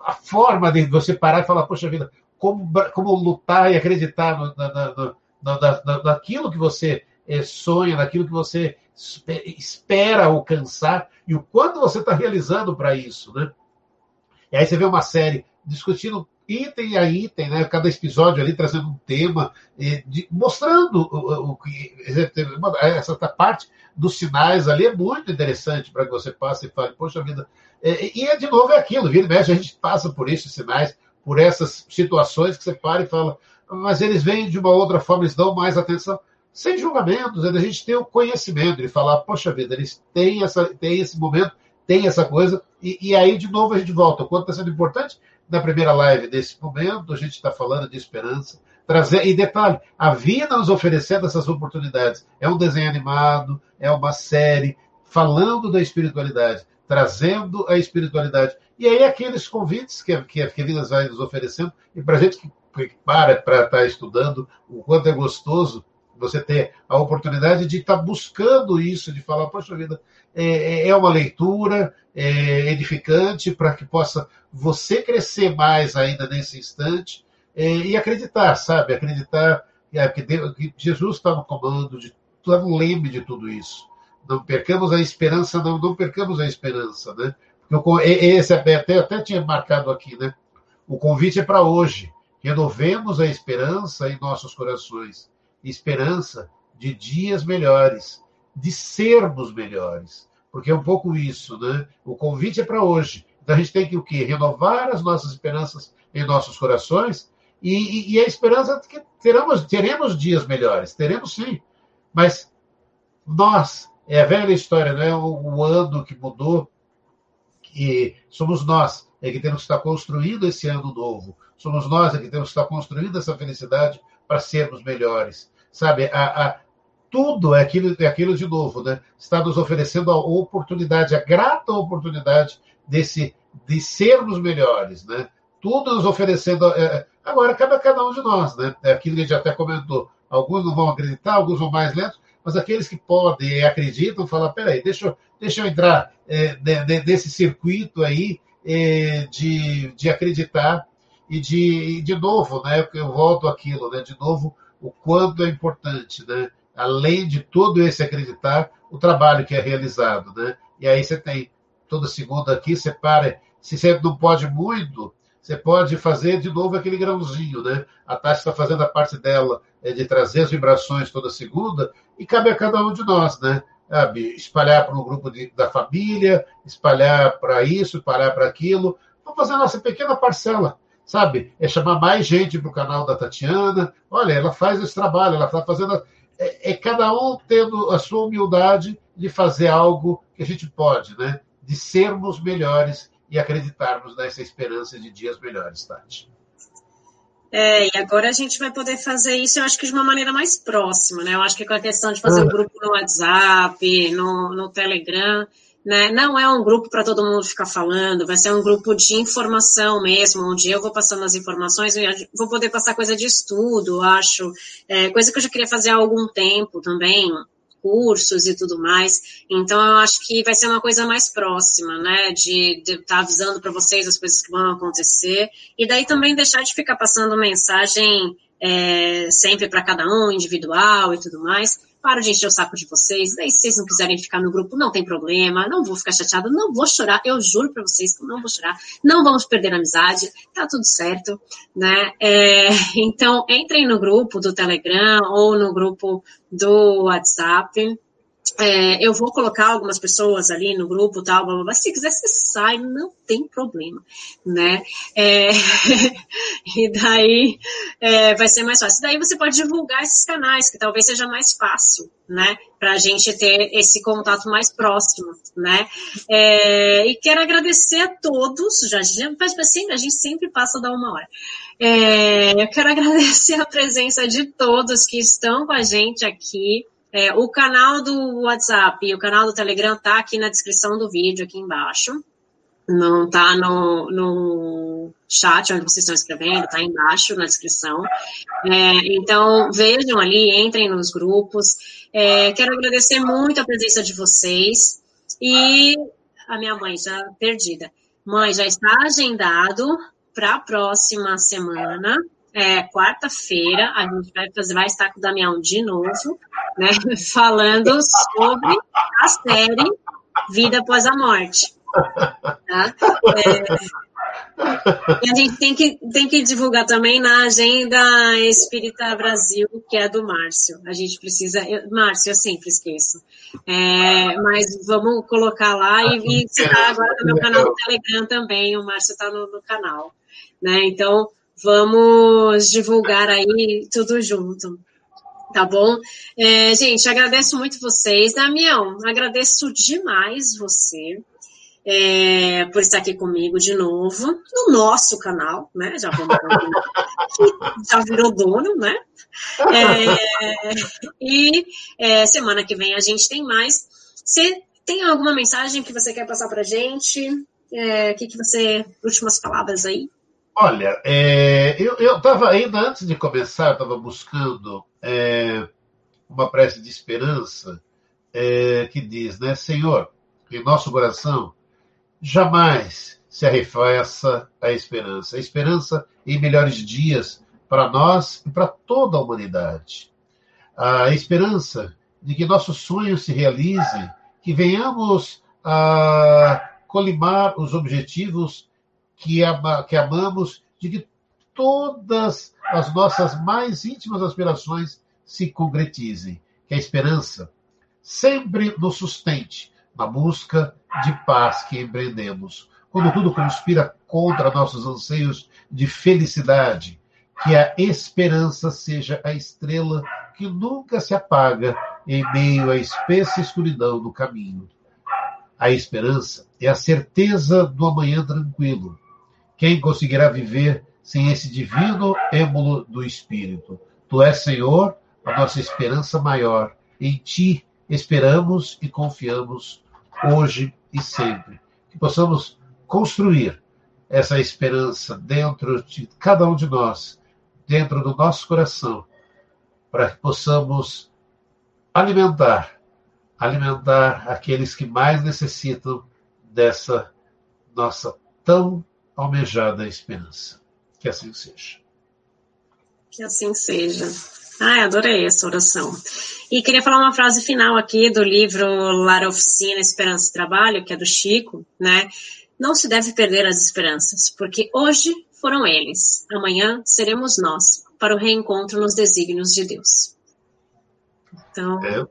[SPEAKER 2] a forma de você parar e falar, poxa vida, como, como lutar e acreditar no, na, na, na, naquilo que você é, sonha, naquilo que você espera alcançar e o quanto você está realizando para isso, né? E aí você vê uma série discutindo item a item, né? Cada episódio ali trazendo um tema, de, mostrando o, que essa parte dos sinais ali é muito interessante para que você passe e fale, poxa vida. É, e é de novo é aquilo, vira e mexe, a gente passa por esses sinais, por essas situações que você para e fala, mas eles vêm de uma outra forma, eles dão mais atenção, sem julgamentos, a gente tem o conhecimento de falar, poxa vida, eles têm, essa, têm esse momento, tem essa coisa, e, e, aí de novo a gente volta. O quanto está sendo importante na primeira live desse momento, a gente está falando de esperança, trazer, e detalhe, a vida nos oferecendo essas oportunidades. É um desenho animado, é uma série falando da espiritualidade, trazendo a espiritualidade. E aí, aqueles convites que, que, que a Vilas vai nos oferecendo, e para gente que, que para para estar tá estudando, o quanto é gostoso você ter a oportunidade de estar tá buscando isso, de falar, poxa vida, é, é, é uma leitura é edificante para que possa você crescer mais ainda nesse instante é, e acreditar, sabe? Acreditar é, que, Deus, que Jesus está no comando, está no leme de tudo isso. Não percamos a esperança, não, não percamos a esperança, né? Porque esse até, até tinha marcado aqui, né? O convite é para hoje. Renovemos a esperança em nossos corações. Esperança de dias melhores, de sermos melhores. Porque é um pouco isso, né? O convite é para hoje. Então a gente tem que o quê? Renovar as nossas esperanças em nossos corações e, e, e a esperança de que teremos, teremos dias melhores. Teremos sim. Mas nós, é a velha história, não é o, o ano que mudou, que somos nós é que temos que estar construindo esse ano novo. Somos nós é que temos que estar construindo essa felicidade para sermos melhores. Sabe, a, a, tudo é aquilo, é aquilo de novo, né? Está nos oferecendo a oportunidade, a grata oportunidade desse, de sermos melhores, né? Tudo nos oferecendo. É, é agora, cabe a cada um de nós, né? É aquilo que a gente até comentou. Alguns não vão acreditar, alguns vão mais lentos, mas aqueles que podem e acreditam, falam: peraí, deixa eu, deixa eu entrar é, nesse circuito aí é, de, de acreditar e de, de novo, né? Eu volto aquilo, né? De novo, o quanto é importante, né? Além de todo esse acreditar, o trabalho que é realizado, né? E aí você tem toda segunda aqui, você para, se você não pode muito, você pode fazer de novo aquele grãozinho, né? A Tati está fazendo a parte dela é, de trazer as vibrações toda segunda, e cabe a cada um de nós, né? Sabe? Espalhar para o grupo de, da família, espalhar para isso, espalhar para aquilo. Vamos fazer a nossa pequena parcela, sabe? É chamar mais gente para o canal da Tatiana. Olha, ela faz esse trabalho, ela está fazendo. É, é, cada um tendo a sua humildade de fazer algo que a gente pode, né? De sermos melhores e acreditarmos nessa esperança de dias melhores, Tati.
[SPEAKER 1] É, e agora a gente vai poder fazer isso, eu acho que de uma maneira mais próxima, né? Eu acho que com a questão de fazer um grupo no WhatsApp, no, no Telegram, né? Não é um grupo para todo mundo ficar falando, vai ser um grupo de informação mesmo, onde eu vou passando as informações, vou poder passar coisa de estudo, acho, é, coisa que eu já queria fazer há algum tempo também, cursos e tudo mais. Então, eu acho que vai ser uma coisa mais próxima, né? De estar tá avisando para vocês as coisas que vão acontecer. E daí também deixar de ficar passando mensagem é, sempre para cada um, individual e tudo mais. Paro de encher o saco de vocês. Daí, se vocês não quiserem ficar no grupo, não tem problema. Não vou ficar chateado, não vou chorar. Eu juro para vocês que não vou chorar. Não vamos perder a amizade. Tá tudo certo, né? É, então, entrem no grupo do Telegram ou no grupo do WhatsApp. É, eu vou colocar algumas pessoas ali no grupo, tal, blá, blá, blá. se quiser você sai, não tem problema, né? É, e daí é, vai ser mais fácil. Daí você pode divulgar esses canais, que talvez seja mais fácil, né? Para a gente ter esse contato mais próximo, né? É, e quero agradecer a todos, já, já assim, a gente sempre passa da uma hora. É, eu quero agradecer a presença de todos que estão com a gente aqui. É, o canal do WhatsApp e o canal do Telegram tá aqui na descrição do vídeo, aqui embaixo. Não tá no, no chat onde vocês estão escrevendo, tá embaixo na descrição. É, então, vejam ali, entrem nos grupos. É, quero agradecer muito a presença de vocês. E a minha mãe já perdida. Mãe, já está agendado para a próxima semana é, quarta-feira, a gente vai, fazer, vai estar com o Damião de novo, né, falando sobre a série Vida Após a Morte. Tá? É, e a gente tem que, tem que divulgar também na agenda Espírita Brasil, que é do Márcio. A gente precisa. Eu, Márcio, eu sempre esqueço. É, mas vamos colocar lá e, e agora no meu canal do Telegram também. O Márcio está no, no canal. Né? Então, Vamos divulgar aí tudo junto. Tá bom? É, gente, agradeço muito vocês. Damião, agradeço demais você é, por estar aqui comigo de novo, no nosso canal, né? Já vamos já virou dono, né? É, e é, semana que vem a gente tem mais. Se tem alguma mensagem que você quer passar para gente? É, o que, que você. Últimas palavras aí?
[SPEAKER 2] Olha, é, eu estava ainda antes de começar, estava buscando é, uma prece de esperança é, que diz, né, Senhor, em nosso coração jamais se arrefeça a esperança. A esperança em melhores dias para nós e para toda a humanidade. A esperança de que nossos sonhos se realizem, que venhamos a colimar os objetivos que, ama, que amamos, de que todas as nossas mais íntimas aspirações se concretizem. Que a esperança sempre nos sustente na busca de paz que empreendemos. Quando tudo conspira contra nossos anseios de felicidade, que a esperança seja a estrela que nunca se apaga em meio à espessa escuridão do caminho. A esperança é a certeza do amanhã tranquilo. Quem conseguirá viver sem esse divino êmulo do Espírito? Tu és, Senhor, a nossa esperança maior. Em Ti esperamos e confiamos hoje e sempre. Que possamos construir essa esperança dentro de cada um de nós, dentro do nosso coração, para que possamos alimentar, alimentar aqueles que mais necessitam dessa nossa tão almejada esperança. Que assim seja.
[SPEAKER 1] Que assim seja. Ai, adorei essa oração. E queria falar uma frase final aqui do livro Lar Oficina, Esperança e Trabalho, que é do Chico, né? Não se deve perder as esperanças, porque hoje foram eles, amanhã seremos nós, para o reencontro nos desígnios de Deus. Então, é.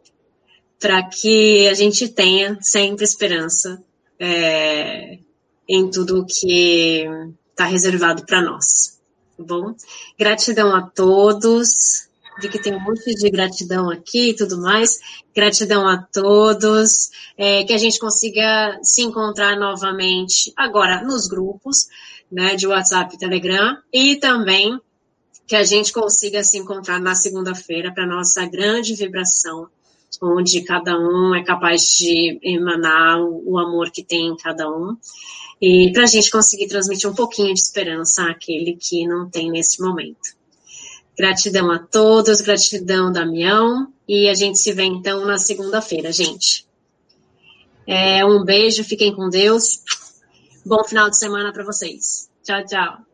[SPEAKER 1] para que a gente tenha sempre esperança é, em tudo que está reservado para nós. Tá bom? Gratidão a todos vi que tem um monte de gratidão aqui e tudo mais. Gratidão a todos. É, que a gente consiga se encontrar novamente agora nos grupos né, de WhatsApp e Telegram. E também que a gente consiga se encontrar na segunda-feira para nossa grande vibração, onde cada um é capaz de emanar o amor que tem em cada um. E para a gente conseguir transmitir um pouquinho de esperança àquele que não tem nesse momento. Gratidão a todos, gratidão, Damião. E a gente se vê então na segunda-feira, gente. É, um beijo, fiquem com Deus. Bom final de semana para vocês. Tchau, tchau.